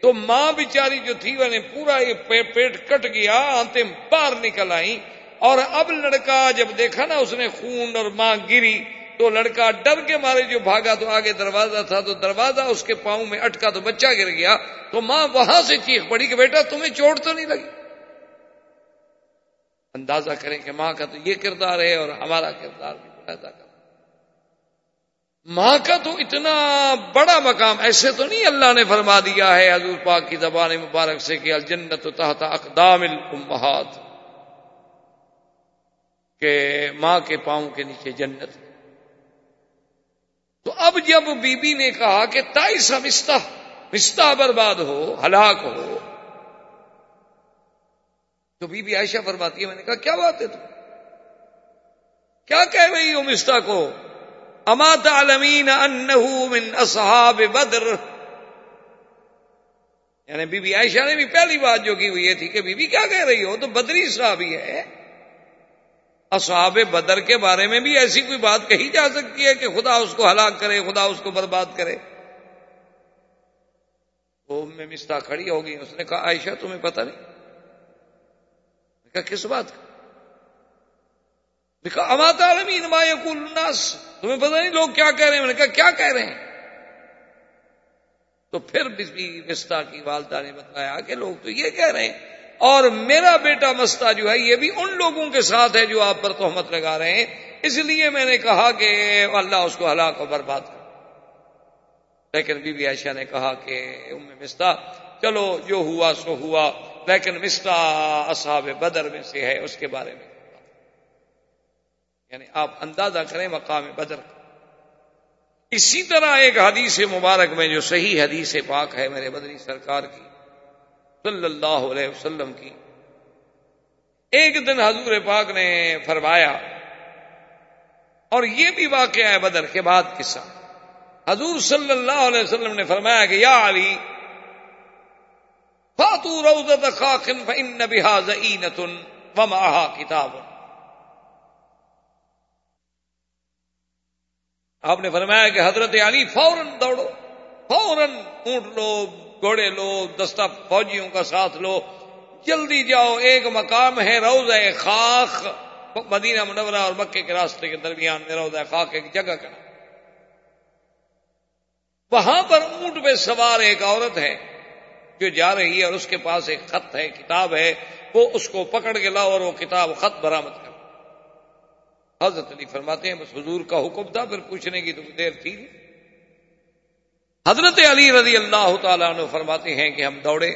تو ماں بیچاری جو تھی وہ نے پورا یہ پیٹ کٹ گیا آنتے باہر نکل آئی اور اب لڑکا جب دیکھا نا، اس نے خون اور ماں گری، تو لڑکا ڈر کے مارے جو بھاگا تو آگے دروازہ تھا، تو دروازہ اس کے پاؤں میں اٹکا تو بچہ گر گیا۔ تو ماں وہاں سے چیخ پڑی کہ بیٹا، تمہیں چوٹ تو نہیں لگی؟ اندازہ کریں کہ ماں کا تو یہ کردار ہے اور ہمارا کردار بھی پیدا کر ماں کا تو اتنا بڑا مقام، ایسے تو نہیں اللہ نے فرما دیا ہے، حضور پاک کی زبان مبارک سے کہ الجنت تحت اقدام الامہات، کہ ماں کے پاؤں کے نیچے جنت۔ تو اب جب بی بی نے کہا کہ تائی سا مستا مستا برباد ہو، ہلاک ہو، تو بی بی عائشہ فرماتی ہے، میں نے کہا، کیا بات ہے تو؟ کیا کہہ رہی ہو مستا کو؟ اما تعلمین انہو من اصحاب بدر۔ یعنی بی بی عائشہ نے بھی پہلی بات جو کی ہوئی یہ تھی کہ بی بی کیا کہہ رہی ہو تو بدری صحابی ہے۔ اصحاب بدر کے بارے میں بھی ایسی کوئی بات کہی جا سکتی ہے کہ خدا اس کو ہلاک کرے، خدا اس کو برباد کرے۔ وہ میں مستا کھڑی ہوگی، اس نے کہا، عائشہ، تمہیں پتہ نہیں؟ کہا، کس بات کا؟ کہا امات عالمی نما یقول الناس۔ تمہیں پتہ نہیں لوگ کیا کہہ رہے ہیں؟ میں نے کہا، کیا کہہ رہے ہیں؟ تو پھر بھی مستا کی والدہ نے بتایا کہ لوگ تو یہ کہہ رہے ہیں، اور میرا بیٹا مستا جو ہے، یہ بھی ان لوگوں کے ساتھ ہے جو آپ پر تہمت لگا رہے ہیں۔ اس لیے میں نے کہا کہ اللہ اس کو ہلاک و برباد کر لیکن بی بی عائشہ نے کہا کہ ام مستا چلو، جو ہوا سو ہوا، لیکن مستا اصحاب بدر میں سے ہے، اس کے بارے میں۔ یعنی آپ اندازہ کریں مقام بدر اسی طرح ایک حدیث مبارک میں جو صحیح حدیث پاک ہے میرے بدری سرکار کی، صلی اللہ علیہ وسلم کی۔ ایک دن حضور پاک نے فرمایا، اور یہ بھی واقعہ ہے بدر کے بعد قصہ حضور صلی اللہ علیہ وسلم نے فرمایا کہ، یا علی، فاتو روزت خاخن فإن بها زئینة ومعها کتاب۔ آپ نے فرمایا کہ حضرت علی فوراً دوڑو، فوراً اونٹ لو، گھوڑے لو، دستہ فوجیوں کا ساتھ لو، جلدی جاؤ، ایک مقام ہے روز خاک، مدینہ منورہ اور مکے کے راستے کے درمیان میں روز خاک ایک جگہ کا۔ وہاں پر اونٹ پہ سوار ایک عورت ہے جو جا رہی ہے اور اس کے پاس ایک خط ہے کتاب ہے، وہ اس کو پکڑ کے لاؤ اور وہ کتاب خط برامد کر حضرت علی فرماتے ہیں، بس حضور کا حکم تھا، پھر پوچھنے کی تو دیر تھی حضرت علی رضی اللہ تعالیٰ عنہ فرماتے ہیں کہ ہم دوڑے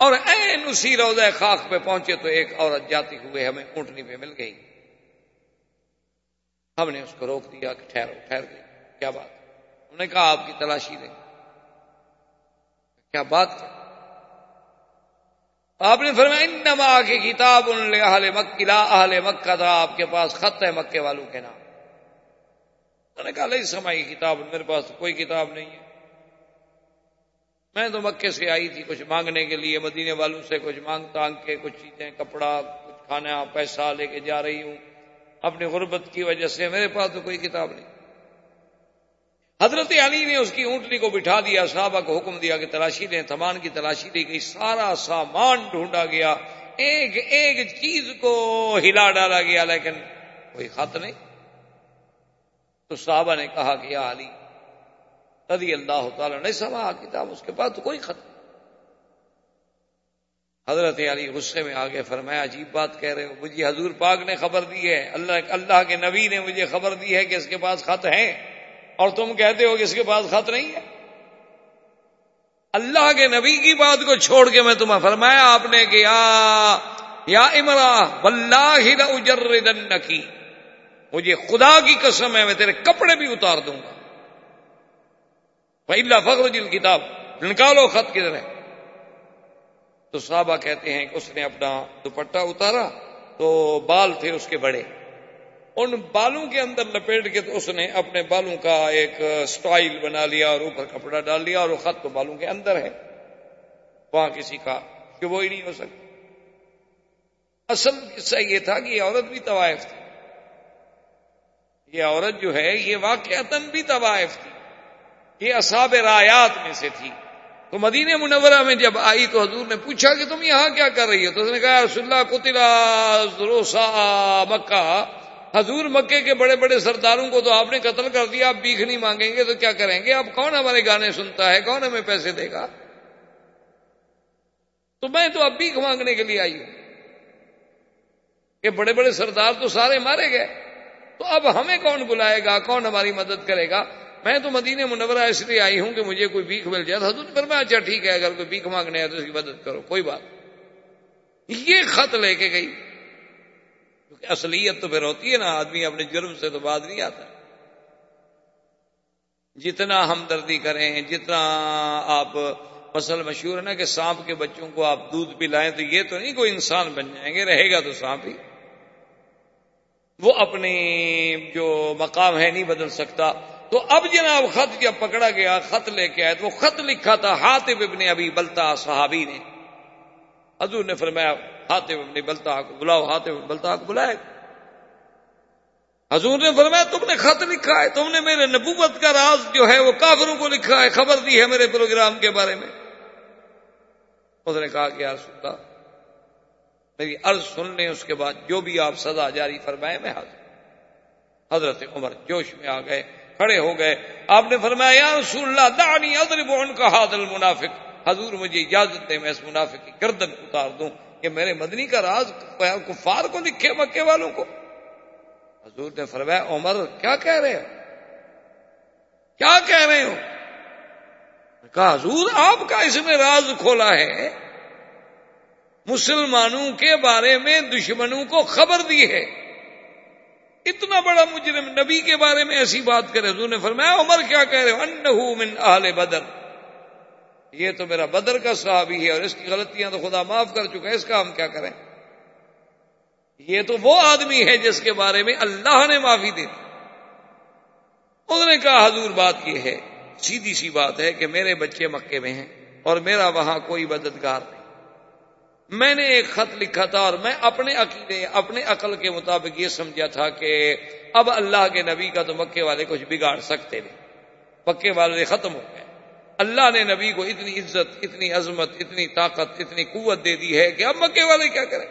اور این اسی روزہ خاک پہ پہنچے تو ایک عورت جاتی ہوئے ہمیں اونٹنی پہ مل گئی۔ ہم نے اس کو روک دیا کہ ٹھہرو، ٹھہر گئی۔ کیا بات؟ انہوں نے کہا، آپ کی تلاشی دیں کیا بات؟ کیا آپ نے فرمایا، انما کی کتاب ان اہل مکلا اہل مکہ تھا، آپ کے پاس خط ہے مکے والوں کے نام۔ انہوں نے کہا لئی سمائی کتاب، میرے پاس تو کوئی کتاب نہیں ہے۔ میں تو مکے سے آئی تھی کچھ مانگنے کے لیے، مدینے والوں سے کچھ مانگ تانگ کے، کچھ چیزیں، کپڑا، کچھ کھانا، پیسہ لے کے جا رہی ہوں۔ اپنی غربت کی وجہ سے میرے پاس تو کوئی کتاب نہیں۔ حضرت علی نے اس کی اونٹنی کو بٹھا دیا، صحابہ کو حکم دیا کہ تلاشی لیں تھمان کی تلاشی لی گئی، سارا سامان ڈھونڈا گیا۔ ایک ایک چیز کو ہلا ڈالا گیا، لیکن کوئی خط نہیں۔ تو صحابہ نے کہا کہ یا علی، رضی اللہ تعالی نے سما کتاب، اس کے بعد تو کوئی خط حضرت علی غصے میں آگے فرمایا، عجیب بات کہہ رہے ہو، مجھے حضور پاک نے خبر دی ہے، اللہ اللہ کے نبی نے مجھے خبر دی ہے کہ اس کے پاس خط ہے اور تم کہتے ہو کہ اس کے پاس خط نہیں ہے؟ اللہ کے نبی کی بات کو چھوڑ کے میں تمہیں فرمایا، آپ نے کہ یا امرا، واللہ اجردن کی مجھے خدا کی قسم ہے، میں تیرے کپڑے بھی اتار دوں گا۔ اللہ فخر جل کتاب نکالو خط کدھر ہے؟ تو صحابہ کہتے ہیں کہ اس نے اپنا دوپٹہ اتارا تو بال تھے اس کے بڑے۔ ان بالوں کے اندر لپیٹ کے تو اس نے اپنے بالوں کا ایک سٹائل بنا لیا اور اوپر کپڑا ڈال لیا اور وہ خط تو بالوں کے اندر ہے۔ وہاں کسی کا کہ وہ ہی نہیں ہو سکتا۔ اصل قصہ یہ تھا کہ یہ عورت بھی طوائف تھی۔ یہ عورت جو ہے یہ واقع بھی طوائف تھی۔ یہ اصاب رایات میں سے تھی۔ تو مدینہ منورہ میں جب آئی تو حضور نے پوچھا کہ تم یہاں کیا کر رہی ہو؟ تو اس نے کہا رسول اللہ کتلا روسا مکہ۔ حضور مکے کے بڑے بڑے سرداروں کو تو آپ نے قتل کر دیا، آپ بیک نہیں مانگیں گے تو کیا کریں گے؟ اب کون ہمارے گانے سنتا ہے؟ کون ہمیں پیسے دے گا؟ تو میں تو اب بیک مانگنے کے لیے آئی ہوں۔ کہ بڑے بڑے سردار تو سارے مارے گئے۔ تو اب ہمیں کون بلائے گا؟ کون ہماری مدد کرے گا؟ میں تو مدینہ منورہ اس لیے آئی ہوں کہ مجھے کوئی بیک مل جائے۔ حضور پر میں اچھا ٹھیک ہے، اگر کوئی بیک مانگنے ہے تو اس کی مدد کرو، کوئی بات یہ خط لے کے گئی۔ اصلیت تو پھر ہوتی ہے نا، آدمی اپنے جرم سے تو بعد نہیں آتا۔ جتنا ہمدردی کریں، جتنا آپ مسل مشہور ہے نا کہ سانپ کے بچوں کو آپ دودھ پلائیں تو یہ تو نہیں کوئی انسان بن جائیں گے، رہے گا تو سانپ ہی۔ وہ اپنی جو مقام ہے نہیں بدل سکتا۔ تو اب جناب خط جب پکڑا گیا، خط لے کے آئے، تو وہ خط لکھا تھا ہاتھ ابن ابھی بلتا صحابی نے۔ حضور نے فرمایا ہاتھ ابن بلتا کو بلاؤ ہاتھ ابن بلتا کو بلائے۔ حضور نے فرمایا، تم نے خط لکھا ہے، تم نے میرے نبوت کا راز جو ہے وہ کافروں کو لکھا ہے، خبر دی ہے میرے پروگرام کے بارے میں۔ اس نے کہا کہ یار سنتا میری عرض سن لیں، اس کے بعد جو بھی آپ سزا جاری فرمائے، میں حاضر حضرت عمر جوش میں آ گئے، کھڑے ہو گئے۔ آپ نے فرمایا، یا رسول اللہ دانی ادرب ان کا حادل منافق حضور، مجھے اجازت دے میں اس منافق کی گردن اتار دوں۔ کہ میرے مدنی کا راز کفار کو لکھے مکے والوں کو۔ حضور نے فرمایا، عمر، کیا کہہ رہے ہو؟ کیا کہہ رہے ہو؟ کہا، حضور، آپ کا اس نے راز کھولا ہے۔ مسلمانوں کے بارے میں دشمنوں کو خبر دی ہے۔ اتنا بڑا مجرم نبی کے بارے میں ایسی بات کرے۔ حضور نے فرمایا، عمر، کیا کہہ رہے ہو؟ انہو من اہل بدر۔ یہ تو میرا بدر کا صحابی ہے اور اس کی غلطیاں تو خدا معاف کر چکا ہے، اس کا ہم کیا کریں؟ یہ تو وہ آدمی ہے جس کے بارے میں اللہ نے معافی دی۔ اس نے کہا، حضور بات یہ ہے، سیدھی سی بات ہے کہ میرے بچے مکے میں ہیں اور میرا وہاں کوئی مددگار نہیں۔ میں نے ایک خط لکھا تھا اور میں اپنے عقیدے، اپنے عقل کے مطابق یہ سمجھا تھا کہ اب اللہ کے نبی کا تو مکے والے کچھ بگاڑ سکتے نہیں۔ پکے والے ختم ہو گئے۔ اللہ نے نبی کو اتنی عزت، اتنی عظمت، اتنی طاقت، اتنی قوت دے دی ہے کہ اب مکے والے کیا کریں؟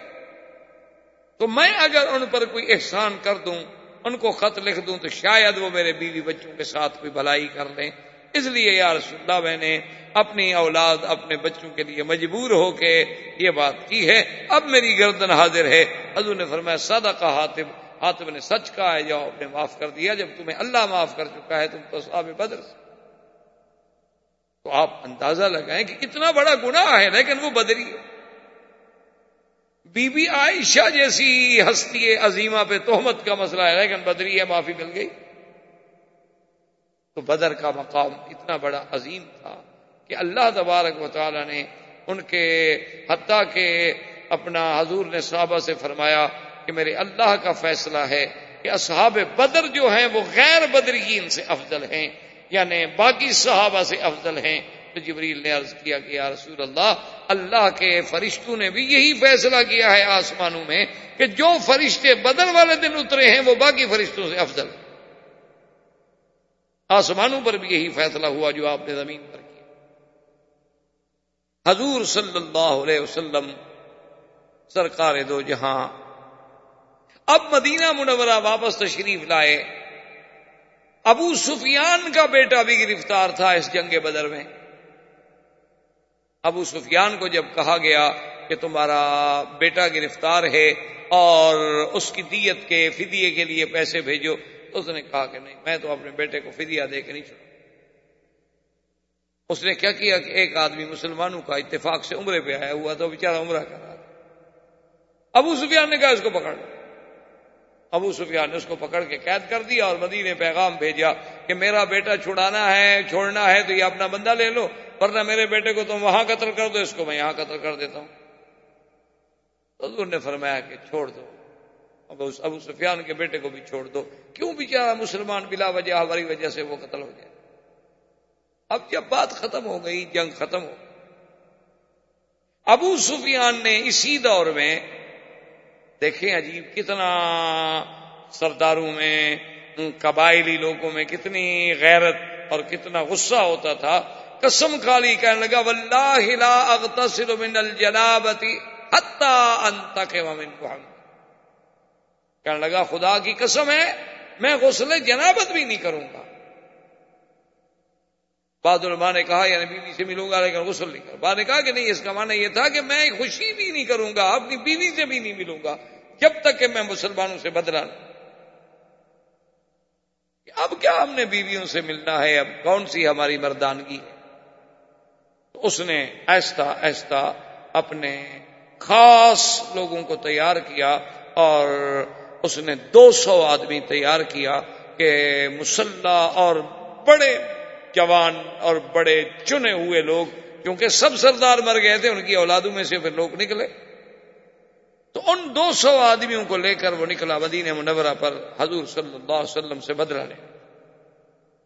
تو میں اگر ان پر کوئی احسان کر دوں، ان کو خط لکھ دوں، تو شاید وہ میرے بیوی بچوں کے ساتھ کوئی بھلائی کر لیں۔ اس لیے یا رسول اللہ، میں نے اپنی اولاد اپنے بچوں کے لیے مجبور ہو کے یہ بات کی ہے۔ اب میری گردن حاضر ہے۔ حضور نے فرمایا سادہ کا حاطب حاطب نے سچ کہا ہے جاؤ نے معاف کر دیا۔ جب تمہیں اللہ معاف کر چکا ہے، تم تو صحاب بدر سے۔ تو آپ اندازہ لگائیں کہ کتنا بڑا گناہ ہے لیکن وہ بدری ہے۔ بی بی عائشہ جیسی ہستی عظیمہ پہ تہمت کا مسئلہ ہے لیکن بدری ہے، معافی مل گئی۔ تو بدر کا مقام اتنا بڑا عظیم تھا کہ اللہ تبارک و تعالی نے ان کے حتیٰ کہ اپنا حضور نے صحابہ سے فرمایا کہ میرے اللہ کا فیصلہ ہے کہ اصحاب بدر جو ہیں وہ غیر بدرین سے افضل ہیں۔ یعنی باقی صحابہ سے افضل ہیں۔ تو جبریل نے عرض کیا کہ یا رسول اللہ اللہ کے فرشتوں نے بھی یہی فیصلہ کیا ہے آسمانوں میں کہ جو فرشتے بدر والے دن اترے ہیں، وہ باقی فرشتوں سے افضل۔ ہیں آسمانوں پر بھی یہی فیصلہ ہوا جو آپ نے زمین پر کیا۔ حضور صلی اللہ علیہ وسلم، سرکار دو جہاں اب مدینہ منورہ واپس تشریف لائے۔ ابو سفیان کا بیٹا بھی گرفتار تھا اس جنگ بدر میں۔ ابو سفیان کو جب کہا گیا کہ تمہارا بیٹا گرفتار ہے اور اس کی دیت کے فدیے کے لیے پیسے بھیجو اس نے کہا کہ نہیں، میں تو اپنے بیٹے کو فدیا دے کے نہیں چھوڑا اس نے کیا کیا کہ ایک آدمی مسلمانوں کا اتفاق سے عمرے پہ آیا ہوا تو بےچارا عمرہ کر رہا تھا۔ ابو سفیان نے کہا اس کو پکڑ ابو سفیان نے اس کو پکڑ کے قید کر دیا اور مدینے پیغام بھیجا کہ میرا بیٹا چھڑانا ہے، چھوڑنا ہے تو یہ اپنا بندہ لے لو، ورنہ میرے بیٹے کو تم وہاں قتل کر دو، اس کو میں یہاں قتل کر دیتا ہوں۔ حضور نے فرمایا کہ چھوڑ دو۔ اب ابو سفیان کے بیٹے کو بھی چھوڑ دو۔ کیوں بیچارہ مسلمان بلا وجہ ہماری وجہ سے وہ قتل ہو جائے؟ اب جب بات ختم ہو گئی، جنگ ختم ہو ابو سفیان نے اسی دور میں دیکھیں عجیب کتنا سرداروں میں قبائلی لوگوں میں کتنی غیرت اور کتنا غصہ ہوتا تھا۔ قسم کھالی کہنے لگا، واللہ لا اغتسل من الجنابتی حتی انتا کے ومن کہنے لگا، خدا کی قسم ہے، میں غسل جنابت بھی نہیں کروں گا۔ بعد علماء نے کہا یعنی بیوی سے ملوں گا لیکن غسل نہیں کروں بعد نے کہا کہ نہیں، اس کا معنی یہ تھا کہ میں خوشی بھی نہیں کروں گا، اپنی بیوی سے بھی نہیں ملوں گا، جب تک کہ میں مسلمانوں سے بدلا اب کیا ہم نے بیویوں سے ملنا ہے؟ اب کون سی ہماری مردانگی ہے؟ اس نے ایستا ایستا اپنے خاص لوگوں کو تیار کیا اور اس نے دو سو آدمی تیار کیا کہ مسلح اور بڑے جوان اور بڑے چنے ہوئے لوگ، کیونکہ سب سردار مر گئے تھے، ان کی اولادوں میں سے پھر لوگ نکلے۔ تو ان دو سو آدمیوں کو لے کر وہ نکلا مدینہ منورہ پر حضور صلی اللہ علیہ وسلم سے بدلا لے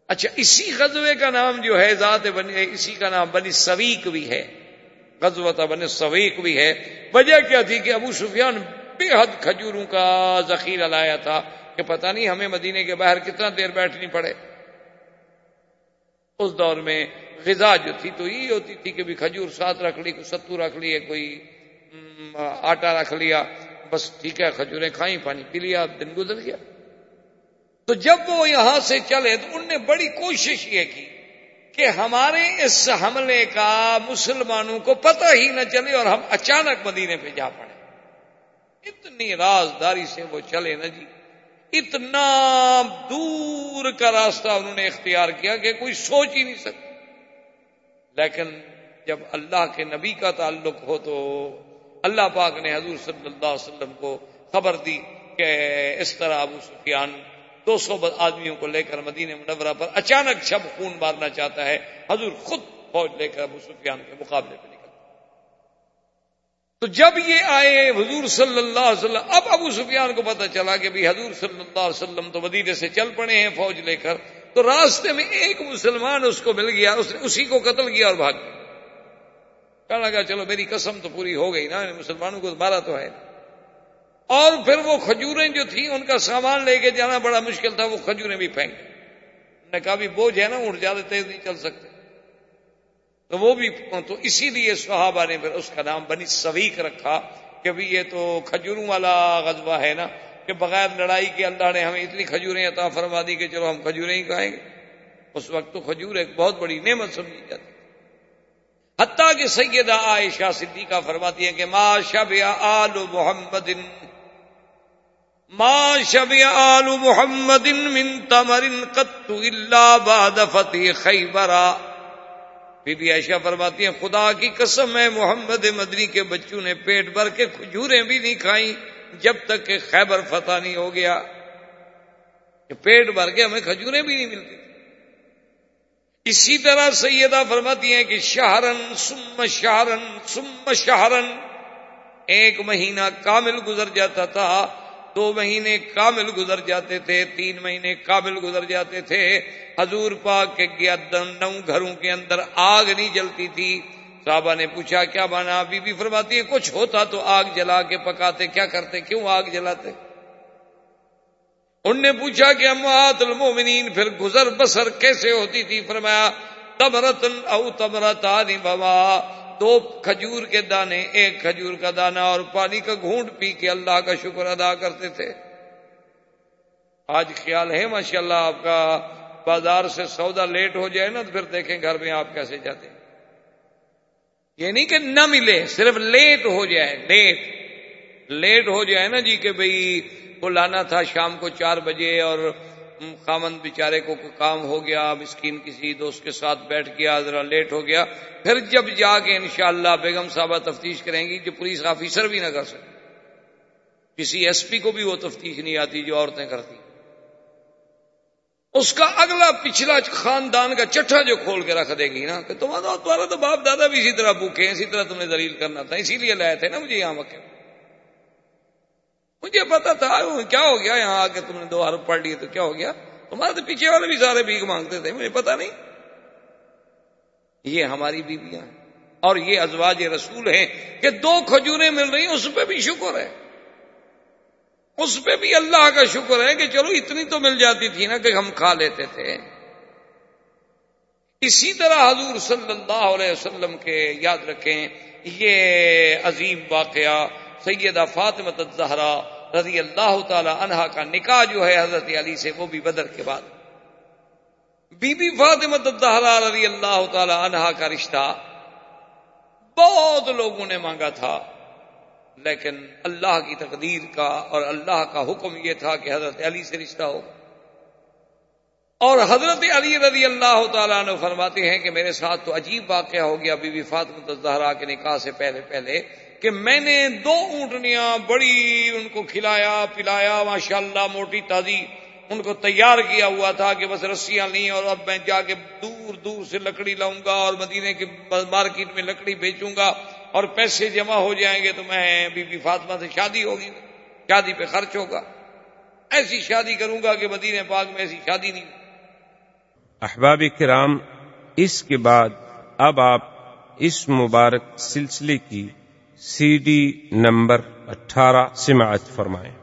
اچھا اسی غزوے کا نام جو ہے، ذات بنی، اسی کا نام بنی سویق بھی ہے۔ غزوہ بنی سویق بھی ہے۔ وجہ کیا تھی کہ ابو سفیان بے حد کھجوروں کا ذخیرہ لایا تھا کہ پتہ نہیں ہمیں مدینے کے باہر کتنا دیر بیٹھنی پڑے۔ اس دور میں غذا جو تھی تو یہ ہوتی تھی کہ بھی کھجور ساتھ رکھ لی، کوئی ستو رکھ لیے، کوئی آٹا رکھ لیا، بس ٹھیک ہے، کھجوریں کھائیں، پانی پی لیا، دن گزر گیا۔ تو جب وہ یہاں سے چلے تو ان نے بڑی کوشش یہ کی کہ ہمارے اس حملے کا مسلمانوں کو پتہ ہی نہ چلے اور ہم اچانک مدینے پہ جا پڑے۔ اتنی رازداری سے وہ چلے نا جی۔ اتنا دور کا راستہ انہوں نے اختیار کیا کہ کوئی سوچ ہی نہیں سکتا لیکن جب اللہ کے نبی کا تعلق ہو تو اللہ پاک نے حضور صلی اللہ علیہ وسلم کو خبر دی کہ اس طرح ابو سفیان دو سو آدمیوں کو لے کر مدینہ منورہ پر اچانک شب خون مارنا چاہتا ہے۔ حضور خود فوج لے کر ابو سفیان کے مقابلے پہ تو جب یہ آئے حضور صلی اللہ علیہ وسلم، اب ابو سفیان کو پتا چلا کہ بھی حضور صلی اللہ علیہ وسلم تو مدینے سے چل پڑے ہیں فوج لے کر، تو راستے میں ایک مسلمان اس کو مل گیا، اس نے اسی کو قتل کیا اور بھاگ گیا۔ کہنے لگا، چلو میری قسم تو پوری ہو گئی نا یعنی مسلمانوں کو مارا تو ہے۔ اور پھر وہ کھجوریں جو تھیں، ان کا سامان لے کے جانا بڑا مشکل تھا، وہ کھجوریں بھی پھینک۔ نے کہا بھی بوجھ ہے نا اٹھ زیادہ تیز نہیں چل سکتے۔ تو وہ بھی تو اسی لیے صحابہ نے پھر اس کا نام بنی سویق رکھا کہ بھی یہ تو کھجوروں والا غذبہ ہے نا، کہ بغیر لڑائی کے اللہ نے ہمیں اتنی کھجوریں عطا فرما دی کہ چلو ہم کھجوریں ہی کھائیں گے۔ اس وقت تو کھجور ایک بہت بڑی نعمت سمجھی جاتی۔ حتیٰ کہ سیدہ عائشہ صدیقہ فرماتی ہیں کہ ما شب آل محمد، ما شب آل محمد من تمر قط الا بعد فتح خیبرا۔ بی بی عائشہ فرماتی ہیں، خدا کی قسم ہے محمد مدنی کے بچوں نے پیٹ بھر کے کھجوریں بھی نہیں کھائیں، جب تک کہ خیبر فتح نہیں ہو گیا۔ کہ پیٹ بھر کے ہمیں کھجوریں بھی نہیں ملتی۔ اسی طرح سیدہ فرماتی ہیں کہ شہرن سم شہرن سم شہرن، ایک مہینہ کامل گزر جاتا تھا۔ دو مہینے کامل گزر جاتے تھے، تین مہینے کامل گزر جاتے تھے۔ حضور پاک کے نو گھروں کے اندر آگ نہیں جلتی تھی۔ صحابہ نے پوچھا، کیا مانا؟ بی بی فرماتی ہے، کچھ ہوتا تو آگ جلا کے پکاتے، کیا کرتے؟ کیوں آگ جلاتے؟ ان نے پوچھا کہ اموات المومنین، پھر گزر بسر کیسے ہوتی تھی؟ فرمایا، تمرتن او تمرتا بابا دو کھجور کے دانے، ایک کھجور کا دانا اور پانی کا گھونٹ پی کے اللہ کا شکر ادا کرتے تھے۔ آج خیال ہے ماشاء اللہ آپ کا بازار سے سودا لیٹ ہو جائے نا تو پھر دیکھیں گھر میں آپ کیسے جاتے ہیں۔ یہ نہیں کہ نہ ملے، صرف لیٹ ہو جائے، لیٹ۔ لیٹ ہو جائے نا جی کہ بھئی کو لانا تھا شام کو چار بجے اور خامن بیچارے کو کام ہو گیا، مسکین کسی دوست کے ساتھ بیٹھ گیا، ذرا لیٹ ہو گیا، پھر جب جا کے انشاءاللہ بیگم صاحبہ تفتیش کریں گی جو پولیس آفیسر بھی نہ کر سکے۔ کسی ایس پی کو بھی وہ تفتیش نہیں آتی جو عورتیں کرتی۔ اس کا اگلا پچھلا خاندان کا چٹھا جو کھول کے رکھ دے گی نا، کہ تمہارا تمہارا تو باپ دادا بھی اسی طرح بھوکے ہیں، اسی طرح تم نے دلیل کرنا تھا، اسی لیے لائے تھے نا مجھے یہاں وقت مجھے پتا تھا، کیا ہو گیا یہاں آ کے تم نے دو حرف پڑھ لیے تو کیا ہو گیا؟ تمہارے تو پیچھے والے بھی سارے بھیک مانگتے تھے، مجھے پتا نہیں۔ یہ ہماری بیویاں ہیں۔ اور یہ ازواج رسول ہیں کہ دو کھجوریں مل رہی ہیں، اس پہ بھی شکر ہے۔ اس پہ بھی اللہ کا شکر ہے کہ چلو اتنی تو مل جاتی تھی نا کہ ہم کھا لیتے تھے۔ اسی طرح حضور صلی اللہ علیہ وسلم کے یاد رکھیں، یہ عظیم واقعہ سیدہ فاطمت الزہرا رضی اللہ تعالی عنہا کا نکاح جو ہے حضرت علی سے، وہ بھی بدر کے بعد۔ بی بی فاطمت الزہرا رضی اللہ تعالی عنہا کا رشتہ بہت لوگوں نے مانگا تھا، لیکن اللہ کی تقدیر کا اور اللہ کا حکم یہ تھا کہ حضرت علی سے رشتہ ہو۔ اور حضرت علی رضی اللہ تعالیٰ نے فرماتے ہیں کہ میرے ساتھ تو عجیب واقعہ ہو گیا بی بی فاطمت الزہرا کے نکاح سے پہلے پہلے۔ کہ میں نے دو اونٹنیاں بڑی ان کو کھلایا، پلایا ماشاء اللہ موٹی تازی ان کو تیار کیا ہوا تھا کہ بس رسیاں لی اور اب میں جا کے دور دور سے لکڑی لاؤں گا اور مدینے کی مارکیٹ میں لکڑی بیچوں گا اور پیسے جمع ہو جائیں گے تو میں بی بی فاطمہ سے شادی ہوگی، شادی پہ خرچ ہوگا۔ ایسی شادی کروں گا کہ مدینہ پاک میں ایسی شادی نہیں احباب کرام، اس کے بعد اب آپ اس مبارک سلسلے کی سی ڈی نمبر اٹھارہ سماعت فرمائیں۔